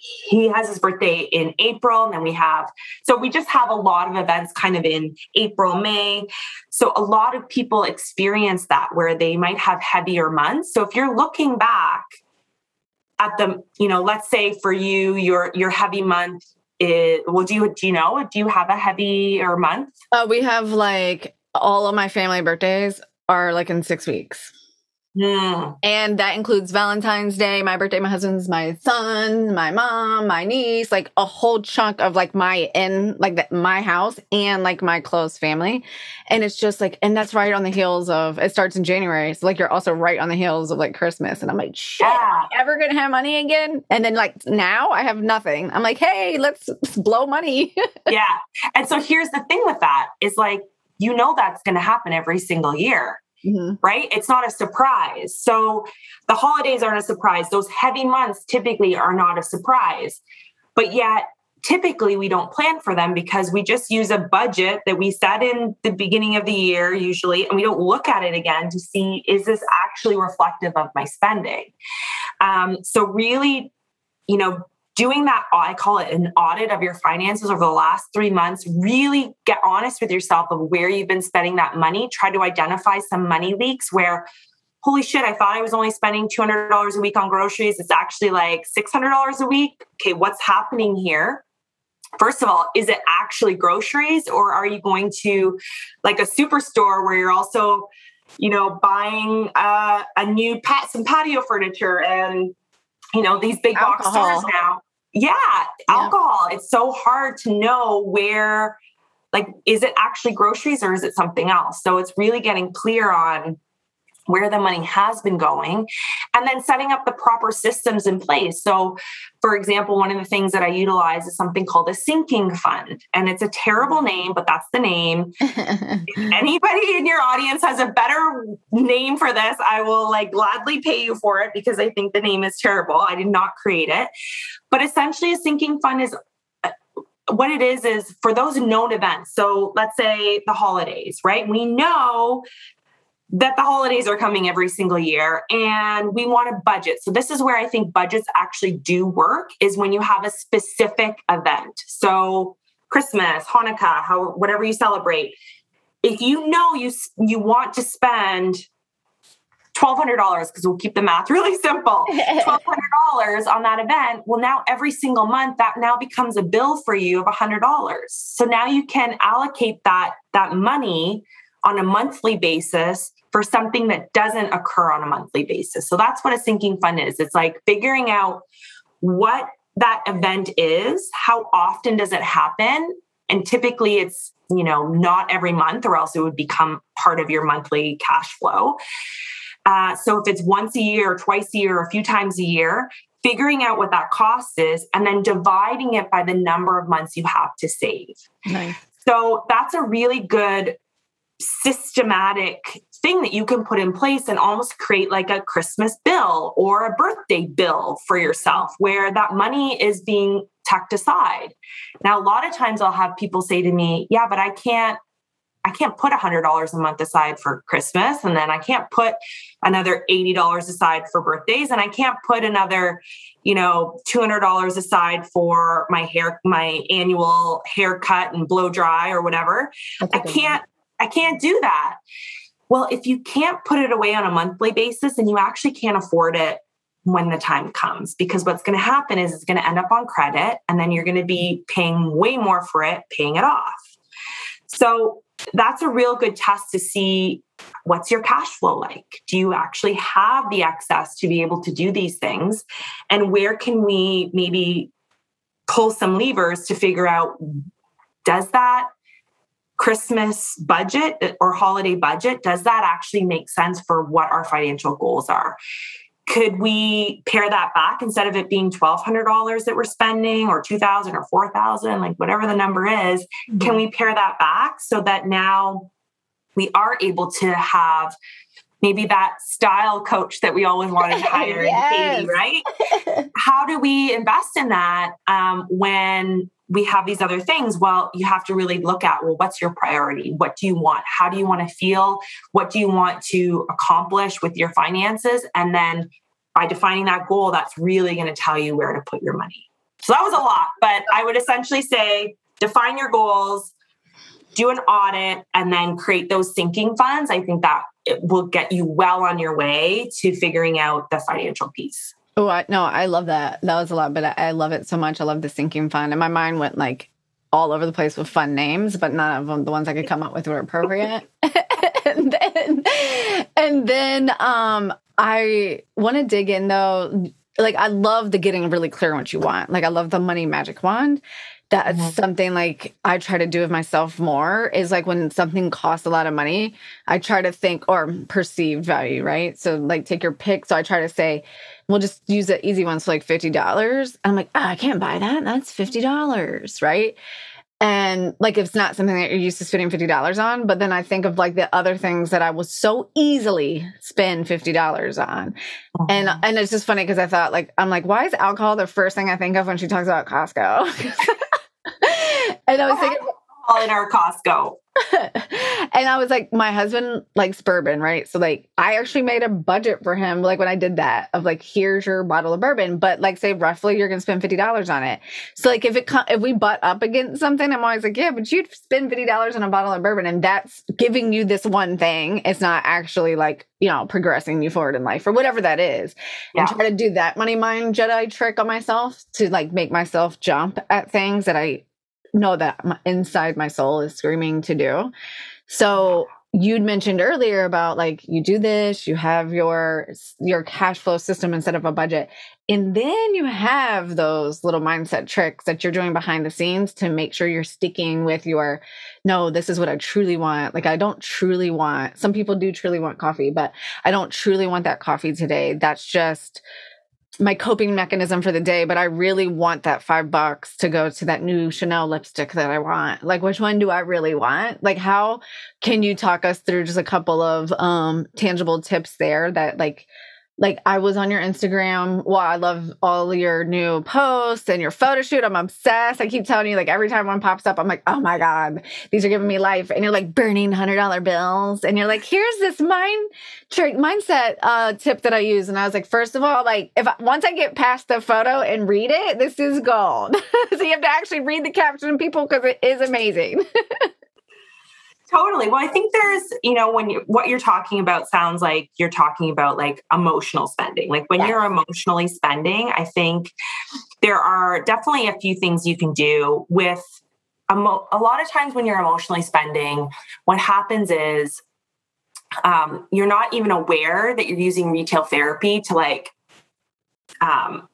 he has his birthday in April, and then we have so we just have a lot of events kind of in April, May. So a lot of people experience that where they might have heavier months. So if you're looking back at the, you know, let's say for you, your your heavy month is well, do you do you know? Do you have a heavier month? Uh, we have like all of my family birthdays are like in six weeks. Mm. And that includes Valentine's Day, my birthday, my husband's, my son, my mom, my niece, like a whole chunk of like my in like the, my house and like my close family. And it's just like, and that's right on the heels of it starts in January. So like you're also right on the heels of like Christmas. And I'm like, shit, Yeah. ever gonna have money again? And then like now I have nothing. I'm like, hey, let's, let's blow money. yeah. And so here's the thing with that is like, you know, that's going to happen every single year. Mhm. right? It's not a surprise. So the holidays aren't a surprise. Those heavy months typically are not a surprise. But yet, typically we don't plan for them because we just use a budget that we set in the beginning of the year usually and we don't look at it again to see is this actually reflective of my spending um, so really you know doing that i call it an audit of your finances over the last three months. Really get honest with yourself of where you've been spending that money. Try to identify some money leaks where holy shit i thought i was only spending $200 a week on groceries. It's actually like $600 a week. Okay what's happening here? First of all, is it actually groceries or are you going to like a superstore where you're also, you know, buying uh, a new pat some patio furniture and you know these big box Alcohol. stores now? Yeah, alcohol. It's so hard to know where, like, is it actually groceries or is it something else? So it's really getting clear on where the money has been going and then setting up the proper systems in place. So, for example, one of the things that I utilize is something called a sinking fund. And it's a terrible name, but that's the name. If anybody in your audience has a better name for this, I will like gladly pay you for it because I think the name is terrible. I did not create it. But essentially, a sinking fund is uh, what it is is for those known events. So let's say the holidays, right? We know that the holidays are coming every single year and we want a budget. So this is where I think budgets actually do work is when you have a specific event. So Christmas, Hanukkah, how whatever you celebrate. If you know you you want to spend $1200 because we'll keep the math really simple. $1200 on that event, well now every single month that now becomes a bill for you of $100. So now you can allocate that that money on a monthly basis for something that doesn't occur on a monthly basis. So that's what a sinking fund is. It's like figuring out what that event is, how often does it happen? And typically it's, you know, not every month or else it would become part of your monthly cash flow. Uh, so if it's once a year or twice a year or a few times a year, figuring out what that cost is and then dividing it by the number of months you have to save. nice. So that's a really good systematic thing that you can put in place and almost create like a Christmas bill or a birthday bill for yourself where that money is being tucked aside. Now a lot of times I'll have people say to me, "Yeah, but I can't I can't put $100 a month aside for Christmas and then I can't put another $80 aside for birthdays and I can't put another, you know, $200 aside for my hair my annual haircut and blow dry or whatever." I a I good one. can't I can't do that. Well, if you can't put it away on a monthly basis and you actually can't afford it when the time comes because what's going to happen is it's going to end up on credit and then you're going to be paying way more for it paying it off. So that's a real good test to see what's your cash flow like? Do you actually have the excess to be able to do these things? And where can we maybe pull some levers to figure out does that Christmas budget or holiday budget, does that actually make sense for what our financial goals are? Could we pare that back instead of it being $1,200 that we're spending or 2000 or 4000 like whatever the number is, can we pare that back so that now we are able to have maybe that style coach that we always wanted to hire yes. Katie, right? How do we invest in that um, when we have these other things? Well, you have to really look at well, what's your priority? What do you want? How do you want to feel? What do you want to accomplish with your finances? And then by defining that goal, that's really going to tell you where to put your money. So that was a lot, but I would essentially say define your goals, do an audit, and then create those sinking funds. I think that it will get you well on your way to figuring out the financial piece. Oh, I, no, I love that. That was a lot, but I, I love it so much. I love the sinking fund. And my mind went like all over the place with fun names, but none of them, the ones I could come up with, were appropriate. and then, and then um, I want to dig in though. Like, I love the getting really clear on what you want. Like, I love the money magic wand that's mm-hmm. something like I try to do with myself more is like when something costs a lot of money, I try to think or perceived value, right? So like take your pick. So I try to say, we'll just use the easy ones, so like fifty dollars. I'm like, oh, I can't buy that. That's fifty dollars, right? And like it's not something that you're used to spending fifty dollars on, but then I think of like the other things that I will so easily spend fifty dollars on, mm-hmm. and and it's just funny because I thought like I'm like, why is alcohol the first thing I think of when she talks about Costco? and I was thinking all in our Costco. and I was like, my husband likes bourbon, right? So like, I actually made a budget for him, like when I did that, of like, here's your bottle of bourbon, but like, say roughly, you're gonna spend fifty dollars on it. So like, if it if we butt up against something, I'm always like, yeah, but you'd spend fifty dollars on a bottle of bourbon, and that's giving you this one thing. It's not actually like you know progressing you forward in life or whatever that is. Yeah. And try to do that money mind Jedi trick on myself to like make myself jump at things that I know that my, inside my soul is screaming to do. So you'd mentioned earlier about like you do this you have your your cash flow system instead of a budget. And then you have those little mindset tricks that you're doing behind the scenes to make sure you're sticking with your no this is what i truly want. Like i don't truly want some people do truly want coffee but i don't truly want that coffee today. That's just my coping mechanism for the day, but I really want that five bucks to go to that new Chanel lipstick that I want. Like, which one do I really want? Like, how can you talk us through just a couple of um, tangible tips there that, like, like I was on your Instagram. Well, I love all your new posts and your photo shoot. I'm obsessed. I keep telling you, like every time one pops up, I'm like, oh my God, these are giving me life. And you're like burning hundred dollar bills. And you're like, here's this mind trick mindset uh, tip that I use. And I was like, first of all, like if once I get past the photo and read it, this is gold. so you have to actually read the caption, people, because it is amazing. Totally. Well, I think there's, you know, when you what you're talking about sounds like you're talking about like emotional spending. Like when yes. you're emotionally spending, I think there are definitely a few things you can do with emo- a lot of times when you're emotionally spending, what happens is um, you're not even aware that you're using retail therapy to like um,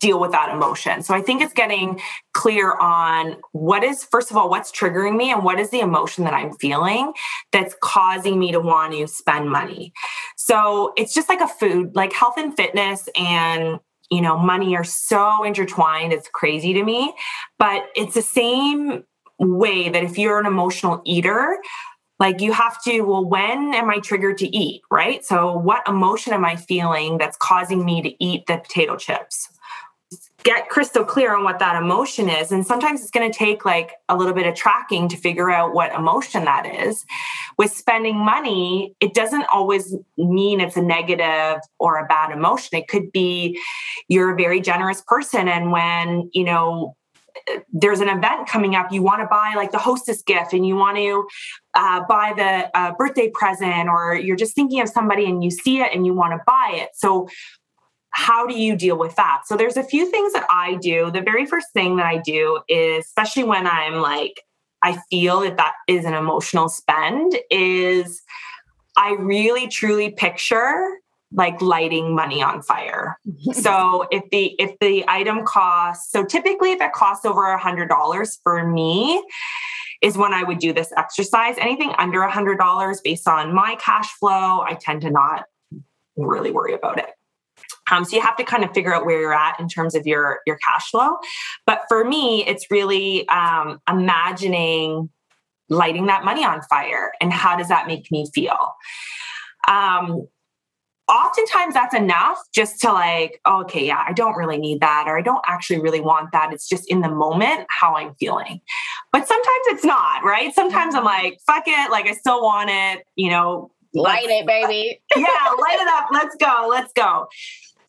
deal with that emotion. So I think it's getting clear on what is, first of all, what's triggering me and what is the emotion that I'm feeling that's causing me to want to spend money. So it's just like a food, like health and fitness and you know money are so intertwined it's crazy to me but it's the same way that if you're an emotional eater like you have to well when am i triggered to eat right so what emotion am i feeling that's causing me to eat the potato chips get crystal clear on what that emotion is. And sometimes it's going to take like a little bit of tracking to figure out what emotion that is. With spending money, it doesn't always mean it's a negative or a bad emotion. It could be you're a very generous person. And when, you know, there's an event coming up, you want to buy like the hostess gift and you want to uh, buy the uh, birthday present, or you're just thinking of somebody and you see it and you want to buy it. So, how do you deal with that? So there's a few things that I do. The very first thing that I do is, especially when I'm like, I feel that that is an emotional spend, is I really truly picture like lighting money on fire. so if the if the item costs, so typically if it costs over a hundred dollars for me, is when I would do this exercise. Anything under a hundred dollars based on my cash flow, I tend to not really worry about it. Um, so you have to kind of figure out where you're at in terms of your your cash flow. But for me, it's really um, imagining lighting that money on fire and how does that make me feel. Um, oftentimes that's enough just to like, oh, okay, yeah, I don't really need that, or I don't actually really want that. It's just in the moment how I'm feeling. But sometimes it's not, right? Sometimes I'm like, fuck it, like I still want it, you know. Light it, baby. yeah, light it up. Let's go. Let's go.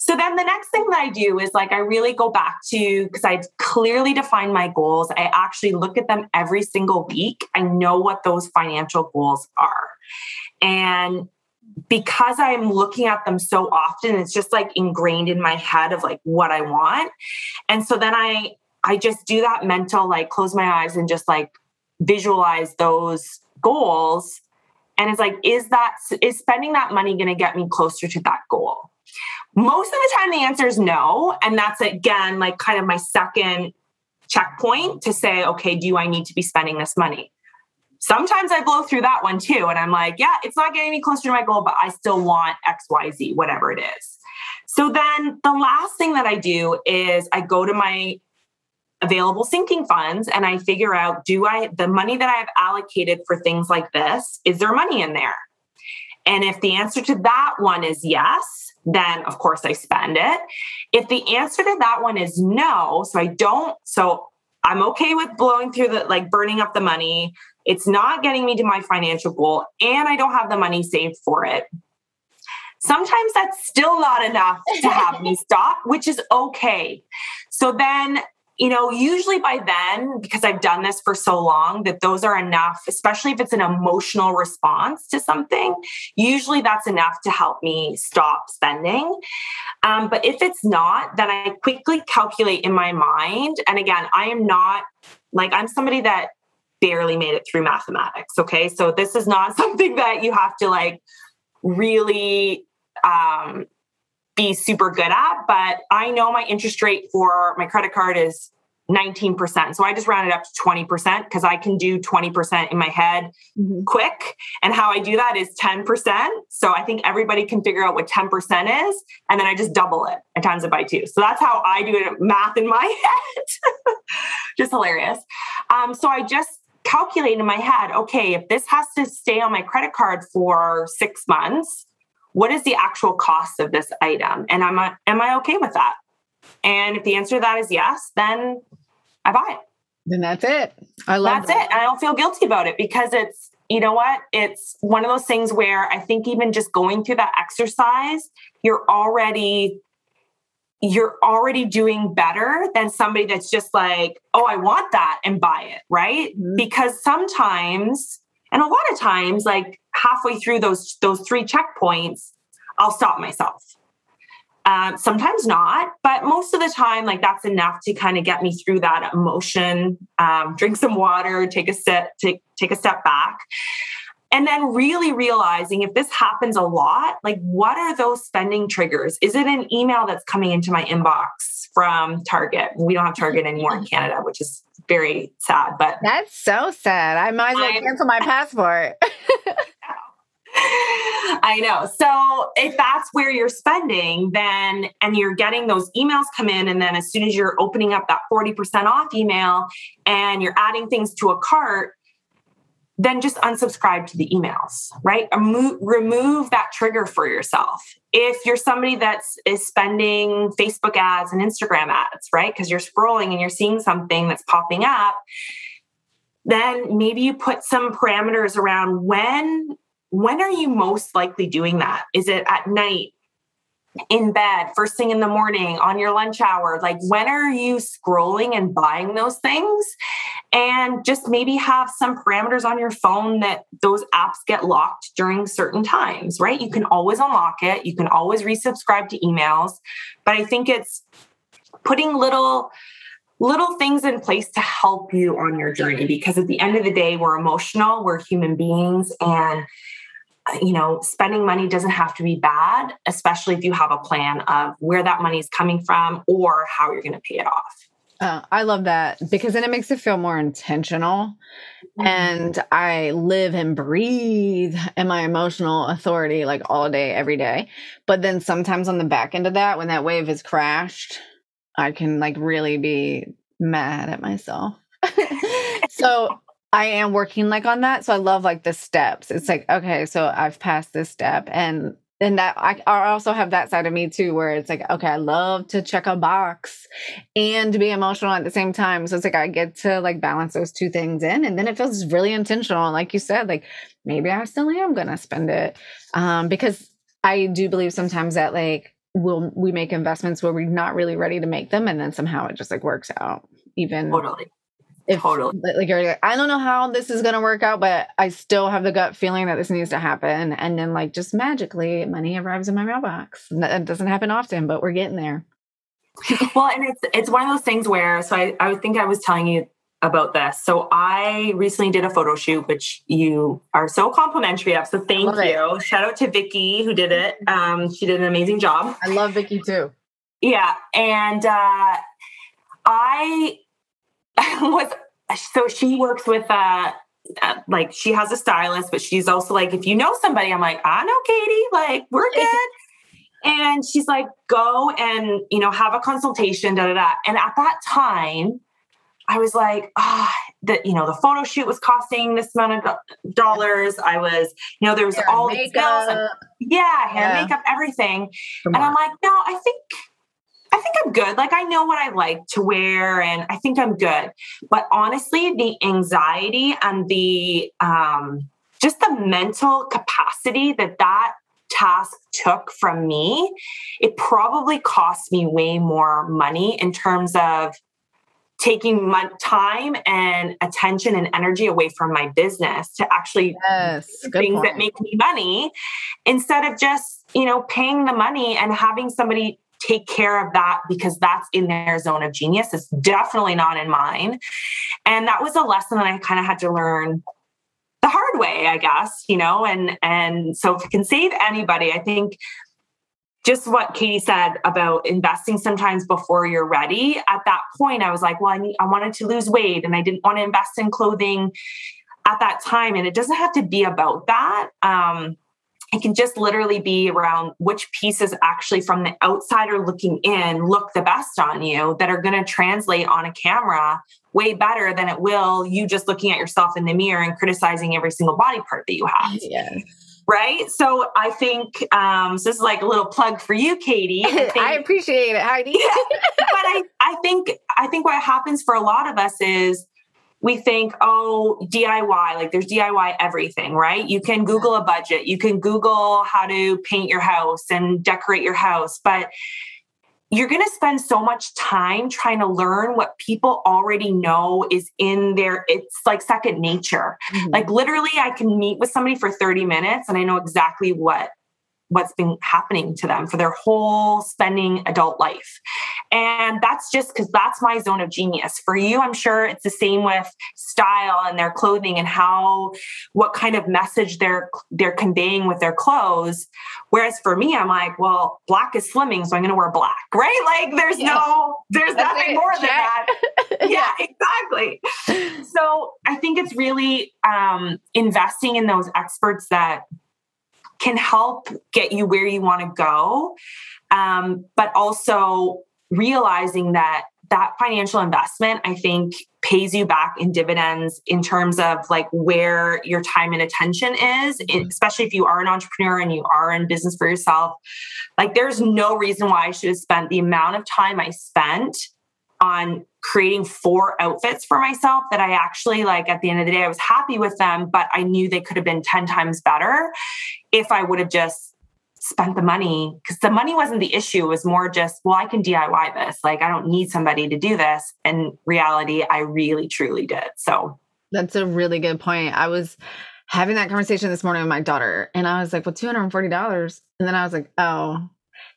So then the next thing that I do is like I really go back to because I clearly define my goals. I actually look at them every single week. I know what those financial goals are. And because I'm looking at them so often, it's just like ingrained in my head of like what I want. And so then I I just do that mental like close my eyes and just like visualize those goals and it's like is that is spending that money going to get me closer to that goal most of the time, the answer is no. And that's again, like kind of my second checkpoint to say, okay, do I need to be spending this money? Sometimes I blow through that one too. And I'm like, yeah, it's not getting me closer to my goal, but I still want XYZ, whatever it is. So then the last thing that I do is I go to my available sinking funds and I figure out do I, the money that I have allocated for things like this, is there money in there? And if the answer to that one is yes, then of course I spend it. If the answer to that one is no, so I don't, so I'm okay with blowing through the like burning up the money. It's not getting me to my financial goal, and I don't have the money saved for it. Sometimes that's still not enough to have me stop, which is okay. So then you know, usually by then, because I've done this for so long, that those are enough, especially if it's an emotional response to something. Usually that's enough to help me stop spending. Um, but if it's not, then I quickly calculate in my mind. And again, I am not like, I'm somebody that barely made it through mathematics. Okay. So this is not something that you have to like really um, be super good at, but I know my interest rate for my credit card is 19%. So I just rounded up to 20% because I can do 20% in my head mm-hmm. quick. And how I do that is 10%. So I think everybody can figure out what 10% is. And then I just double it. I times it by two. So that's how I do it math in my head. just hilarious. Um, so I just calculate in my head, okay, if this has to stay on my credit card for six months, what is the actual cost of this item? And am I, am I okay with that? And if the answer to that is yes, then I buy it. Then that's it. I love that's that. it. And I don't feel guilty about it because it's, you know what? It's one of those things where I think even just going through that exercise, you're already you're already doing better than somebody that's just like, oh, I want that and buy it, right? Mm-hmm. Because sometimes, and a lot of times, like halfway through those those three checkpoints, I'll stop myself. Um, sometimes not, but most of the time, like that's enough to kind of get me through that emotion. Um, drink some water, take a step, take take a step back, and then really realizing if this happens a lot, like what are those spending triggers? Is it an email that's coming into my inbox from Target? We don't have Target anymore in Canada, which is very sad. But that's so sad. I might as well cancel my passport. I know. So if that's where you're spending, then and you're getting those emails come in, and then as soon as you're opening up that 40% off email and you're adding things to a cart, then just unsubscribe to the emails, right? remove that trigger for yourself. If you're somebody that's is spending Facebook ads and Instagram ads, right? Because you're scrolling and you're seeing something that's popping up, then maybe you put some parameters around when when are you most likely doing that? Is it at night, in bed, first thing in the morning, on your lunch hour? Like, when are you scrolling and buying those things? And just maybe have some parameters on your phone that those apps get locked during certain times, right? You can always unlock it, you can always resubscribe to emails. But I think it's putting little little things in place to help you on your journey because at the end of the day we're emotional we're human beings and you know, spending money doesn't have to be bad, especially if you have a plan of where that money is coming from or how you're going to pay it off. Uh, I love that because then it makes it feel more intentional. Mm-hmm. And I live and breathe in my emotional authority like all day, every day. But then sometimes on the back end of that, when that wave has crashed, I can like really be mad at myself. so I am working like on that. So I love like the steps. It's like, okay, so I've passed this step and and that I, I also have that side of me too where it's like okay i love to check a box and be emotional at the same time so it's like i get to like balance those two things in and then it feels really intentional like you said like maybe i still am gonna spend it um because i do believe sometimes that like we'll we make investments where we're not really ready to make them and then somehow it just like works out even totally if totally. like you're like, I don't know how this is gonna work out, but I still have the gut feeling that this needs to happen. And then like just magically money arrives in my mailbox. That doesn't happen often, but we're getting there. well, and it's it's one of those things where so I, I think I was telling you about this. So I recently did a photo shoot, which you are so complimentary of. So thank you. It. Shout out to Vicky who did it. Um, she did an amazing job. I love Vicky too. Yeah. And uh I was so she works with uh, uh, like she has a stylist, but she's also like, if you know somebody, I'm like, I know Katie, like we're good. and she's like, go and you know have a consultation, da da da. And at that time, I was like, ah, oh, that you know the photo shoot was costing this amount of dollars. I was, you know, there was hair all these bills, and, yeah, hair, yeah. makeup, everything. Come and on. I'm like, no, I think I think I'm good. Like I know what I like to wear and I think I'm good. But honestly, the anxiety and the um just the mental capacity that that task took from me, it probably cost me way more money in terms of taking my time and attention and energy away from my business to actually yes, things point. that make me money instead of just you know paying the money and having somebody take care of that because that's in their zone of genius. It's definitely not in mine. And that was a lesson that I kind of had to learn the hard way, I guess, you know, and and so if it can save anybody, I think just what Katie said about investing sometimes before you're ready. At that point, I was like, well, I need, I wanted to lose weight and I didn't want to invest in clothing at that time. And it doesn't have to be about that. Um, it can just literally be around which pieces actually from the outsider looking in look the best on you that are going to translate on a camera way better than it will you just looking at yourself in the mirror and criticizing every single body part that you have. Yeah. Right. So I think um, so this is like a little plug for you, Katie. I, think, I appreciate it, Heidi. yeah, but I, I think I think what happens for a lot of us is we think, oh, DIY, like there's DIY everything, right? You can Google a budget, you can Google how to paint your house and decorate your house, but you're going to spend so much time trying to learn what people already know is in their it's like second nature mm-hmm. like literally i can meet with somebody for 30 minutes and i know exactly what what's been happening to them for their whole spending adult life. And that's just because that's my zone of genius. For you, I'm sure it's the same with style and their clothing and how what kind of message they're they're conveying with their clothes. Whereas for me, I'm like, well, black is slimming, so I'm gonna wear black, right? Like there's yeah. no, there's that's nothing it. more than that. yeah, exactly. So I think it's really um investing in those experts that can help get you where you want to go. Um, but also realizing that that financial investment, I think, pays you back in dividends in terms of like where your time and attention is, mm-hmm. especially if you are an entrepreneur and you are in business for yourself. Like, there's no reason why I should have spent the amount of time I spent on creating four outfits for myself that I actually like at the end of the day I was happy with them but I knew they could have been 10 times better if I would have just spent the money because the money wasn't the issue. It was more just well I can DIY this. Like I don't need somebody to do this. And reality I really truly did. So that's a really good point. I was having that conversation this morning with my daughter and I was like well $240 and then I was like oh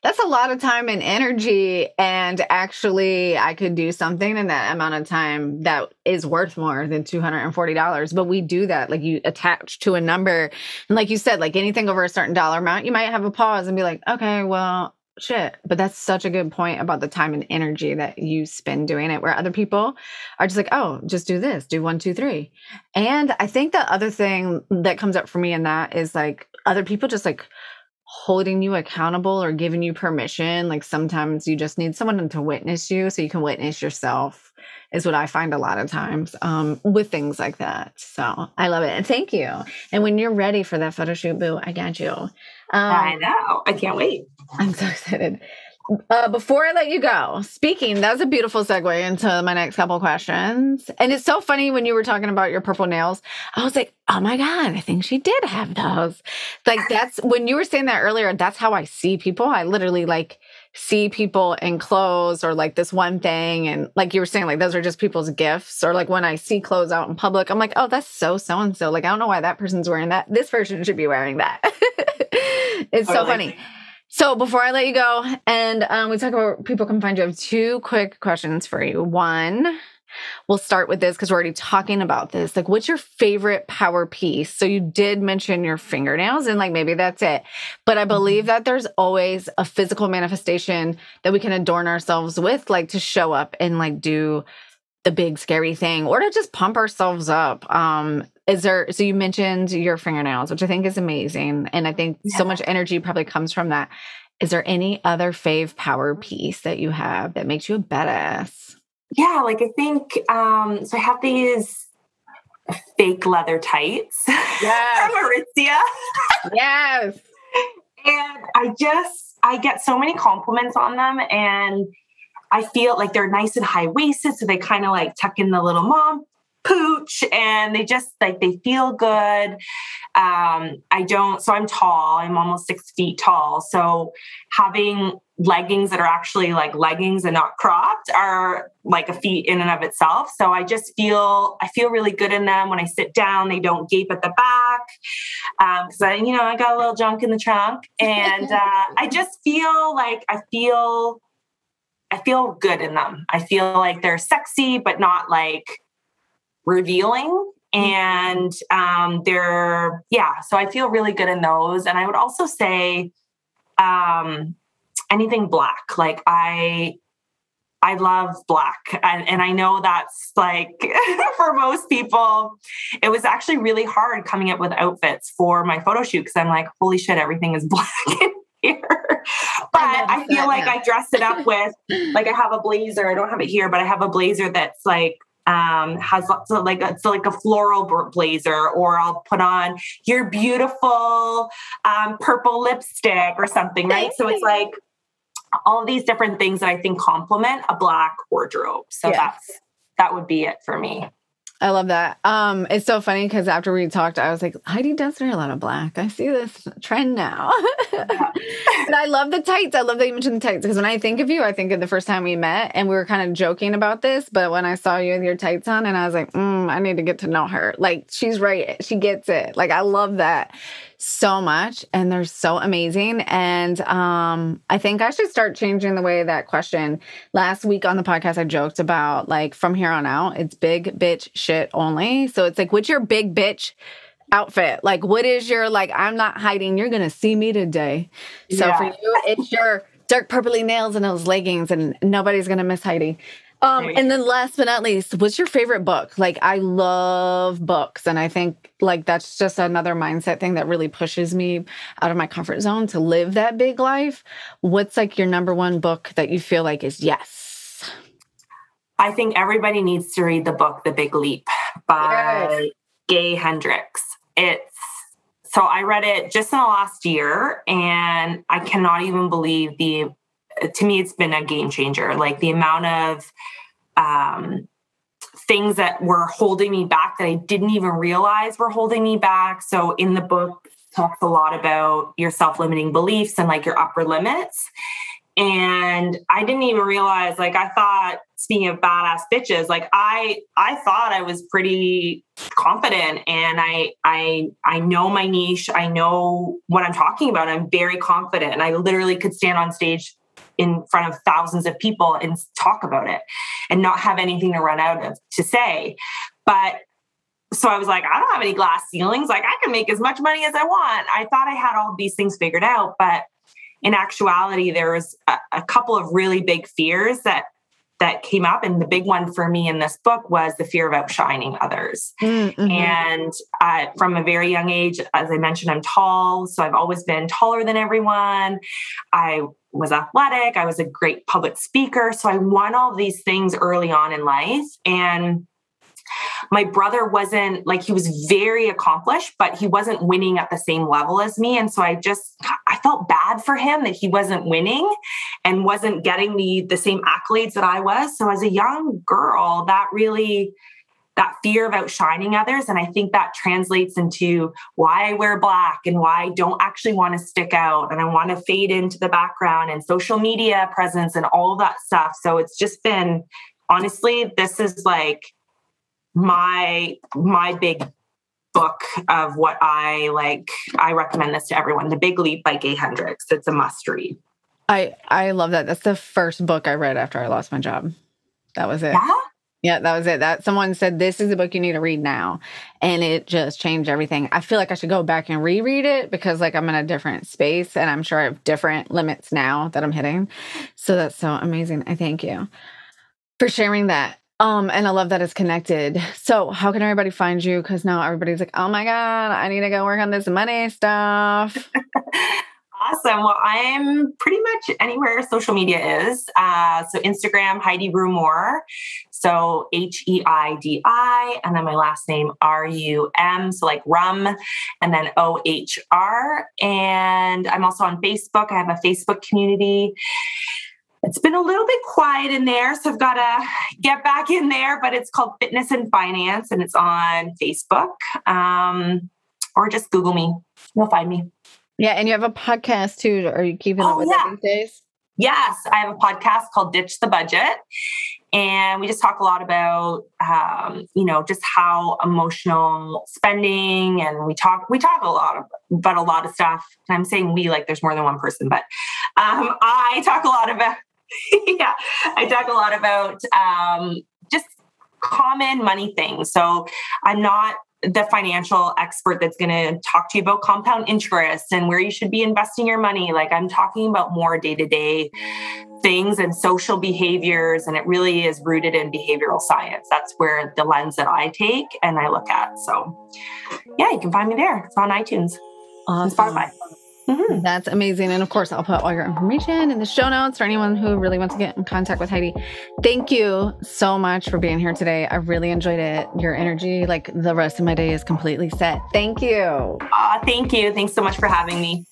that's a lot of time and energy. And actually, I could do something in that amount of time that is worth more than $240. But we do that. Like you attach to a number. And like you said, like anything over a certain dollar amount, you might have a pause and be like, okay, well, shit. But that's such a good point about the time and energy that you spend doing it, where other people are just like, oh, just do this, do one, two, three. And I think the other thing that comes up for me in that is like other people just like, holding you accountable or giving you permission. Like sometimes you just need someone to witness you so you can witness yourself, is what I find a lot of times um, with things like that. So I love it. And thank you. And when you're ready for that photo shoot, boo, I got you. Um, I know. I can't wait. I'm so excited. Uh, before I let you go, speaking, that's a beautiful segue into my next couple questions. And it's so funny when you were talking about your purple nails. I was like, oh my God, I think she did have those. Like, that's when you were saying that earlier, that's how I see people. I literally like see people in clothes or like this one thing. And like you were saying, like those are just people's gifts. Or like when I see clothes out in public, I'm like, oh, that's so so and so. Like, I don't know why that person's wearing that. This person should be wearing that. it's so funny. So before I let you go, and um, we talk about people can find you, I have two quick questions for you. One, we'll start with this because we're already talking about this. Like, what's your favorite power piece? So you did mention your fingernails, and like maybe that's it. But I believe mm-hmm. that there's always a physical manifestation that we can adorn ourselves with, like to show up and like do the big scary thing or to just pump ourselves up. Um, is there so you mentioned your fingernails, which I think is amazing. And I think yeah. so much energy probably comes from that. Is there any other fave power piece that you have that makes you a badass? Yeah, like I think um so I have these fake leather tights yes. from Aritzia. yes. And I just I get so many compliments on them and I feel like they're nice and high waisted. So they kind of like tuck in the little mom pooch and they just like they feel good um i don't so i'm tall i'm almost six feet tall so having leggings that are actually like leggings and not cropped are like a feat in and of itself so i just feel i feel really good in them when i sit down they don't gape at the back because um, i you know i got a little junk in the trunk and uh, i just feel like i feel I feel good in them. I feel like they're sexy, but not like revealing. And um, they're, yeah, so I feel really good in those. And I would also say um, anything black. Like I, I love black. And, and, I know that's like for most people, it was actually really hard coming up with outfits for my photo shoot because I'm like, holy shit, everything is black in here. But I, I feel like now. I dress it up with like I have a blazer. I don't have it here, but I have a blazer that's like um has lots of like it's like a floral blazer or I'll put on your beautiful um purple lipstick or something, right? So it's like all these different things that I think complement a black wardrobe. So yes. that's that would be it for me. I love that. Um, it's so funny because after we talked, I was like, Heidi does wear a lot of black. I see this trend now. and I love the tights. I love that you mentioned the tights because when I think of you, I think of the first time we met and we were kind of joking about this. But when I saw you with your tights on, and I was like, mm, I need to get to know her. Like she's right. She gets it. Like I love that so much and they're so amazing. And um, I think I should start changing the way that question. Last week on the podcast, I joked about like from here on out, it's big bitch shit only. So it's like, what's your big bitch? outfit like what is your like i'm not hiding you're gonna see me today so yeah. for you it's your dark purpley nails and those leggings and nobody's gonna miss heidi um, and then last but not least, what's your favorite book? Like I love books and I think like that's just another mindset thing that really pushes me out of my comfort zone to live that big life. What's like your number one book that you feel like is yes? I think everybody needs to read the book The Big Leap by yes. Gay Hendricks. It's so I read it just in the last year and I cannot even believe the to me, it's been a game changer. Like the amount of um, things that were holding me back that I didn't even realize were holding me back. So in the book, talks a lot about your self-limiting beliefs and like your upper limits. And I didn't even realize, like, I thought, speaking of badass bitches, like I I thought I was pretty confident and I I I know my niche. I know what I'm talking about. I'm very confident. And I literally could stand on stage in front of thousands of people and talk about it and not have anything to run out of to say. But so I was like, I don't have any glass ceilings. Like I can make as much money as I want. I thought I had all these things figured out, but in actuality, there was a, a couple of really big fears that that came up and the big one for me in this book was the fear of outshining others. Mm-hmm. and uh, from a very young age as i mentioned i'm tall so i've always been taller than everyone. I was athletic i was a great public speaker so i won all these things early on in life. And my brother wasn't like he was very accomplished but he wasn't winning at the same level as me and so i just i felt bad for him that he wasn't winning and wasn't getting the the same accolades that i was so as a young girl that really that fear of outshining others. And I think that translates into why I wear black and why I don't actually want to stick out and I want to fade into the background and social media presence and all that stuff. So it's just been honestly, this is like my my big book of what I like. I recommend this to everyone. The Big Leap by Gay Hendricks. It's a must read. I I love that. That's the first book I read after I lost my job. That was it. Yeah. Yeah, that was it. That someone said this is the book you need to read now, and it just changed everything. I feel like I should go back and reread it because like I'm in a different space, and I'm sure I have different limits now that I'm hitting. So that's so amazing. I thank you for sharing that. Um, and I love that it's connected. So, how can everybody find you? Because now everybody's like, oh my God, I need to go work on this money stuff. awesome. Well, I'm pretty much anywhere social media is. Uh, so, Instagram, Heidi Rumohr. So, H E I D I, and then my last name, R U M. So, like rum, and then O H R. And I'm also on Facebook. I have a Facebook community it's been a little bit quiet in there, so I've got to get back in there. But it's called Fitness and Finance, and it's on Facebook, um, or just Google me. You'll find me. Yeah, and you have a podcast too. Are you keeping up oh, with yeah. these days? Yes, I have a podcast called Ditch the Budget, and we just talk a lot about um, you know just how emotional spending, and we talk we talk a lot of, about a lot of stuff. And I'm saying we like there's more than one person, but um, I talk a lot about yeah, I talk a lot about um, just common money things. So I'm not the financial expert that's going to talk to you about compound interest and where you should be investing your money. Like I'm talking about more day to day things and social behaviors. And it really is rooted in behavioral science. That's where the lens that I take and I look at. So yeah, you can find me there. It's on iTunes awesome. Spotify. Mm-hmm. That's amazing. And of course, I'll put all your information in the show notes for anyone who really wants to get in contact with Heidi. Thank you so much for being here today. I really enjoyed it. Your energy, like the rest of my day, is completely set. Thank you. Uh, thank you. Thanks so much for having me.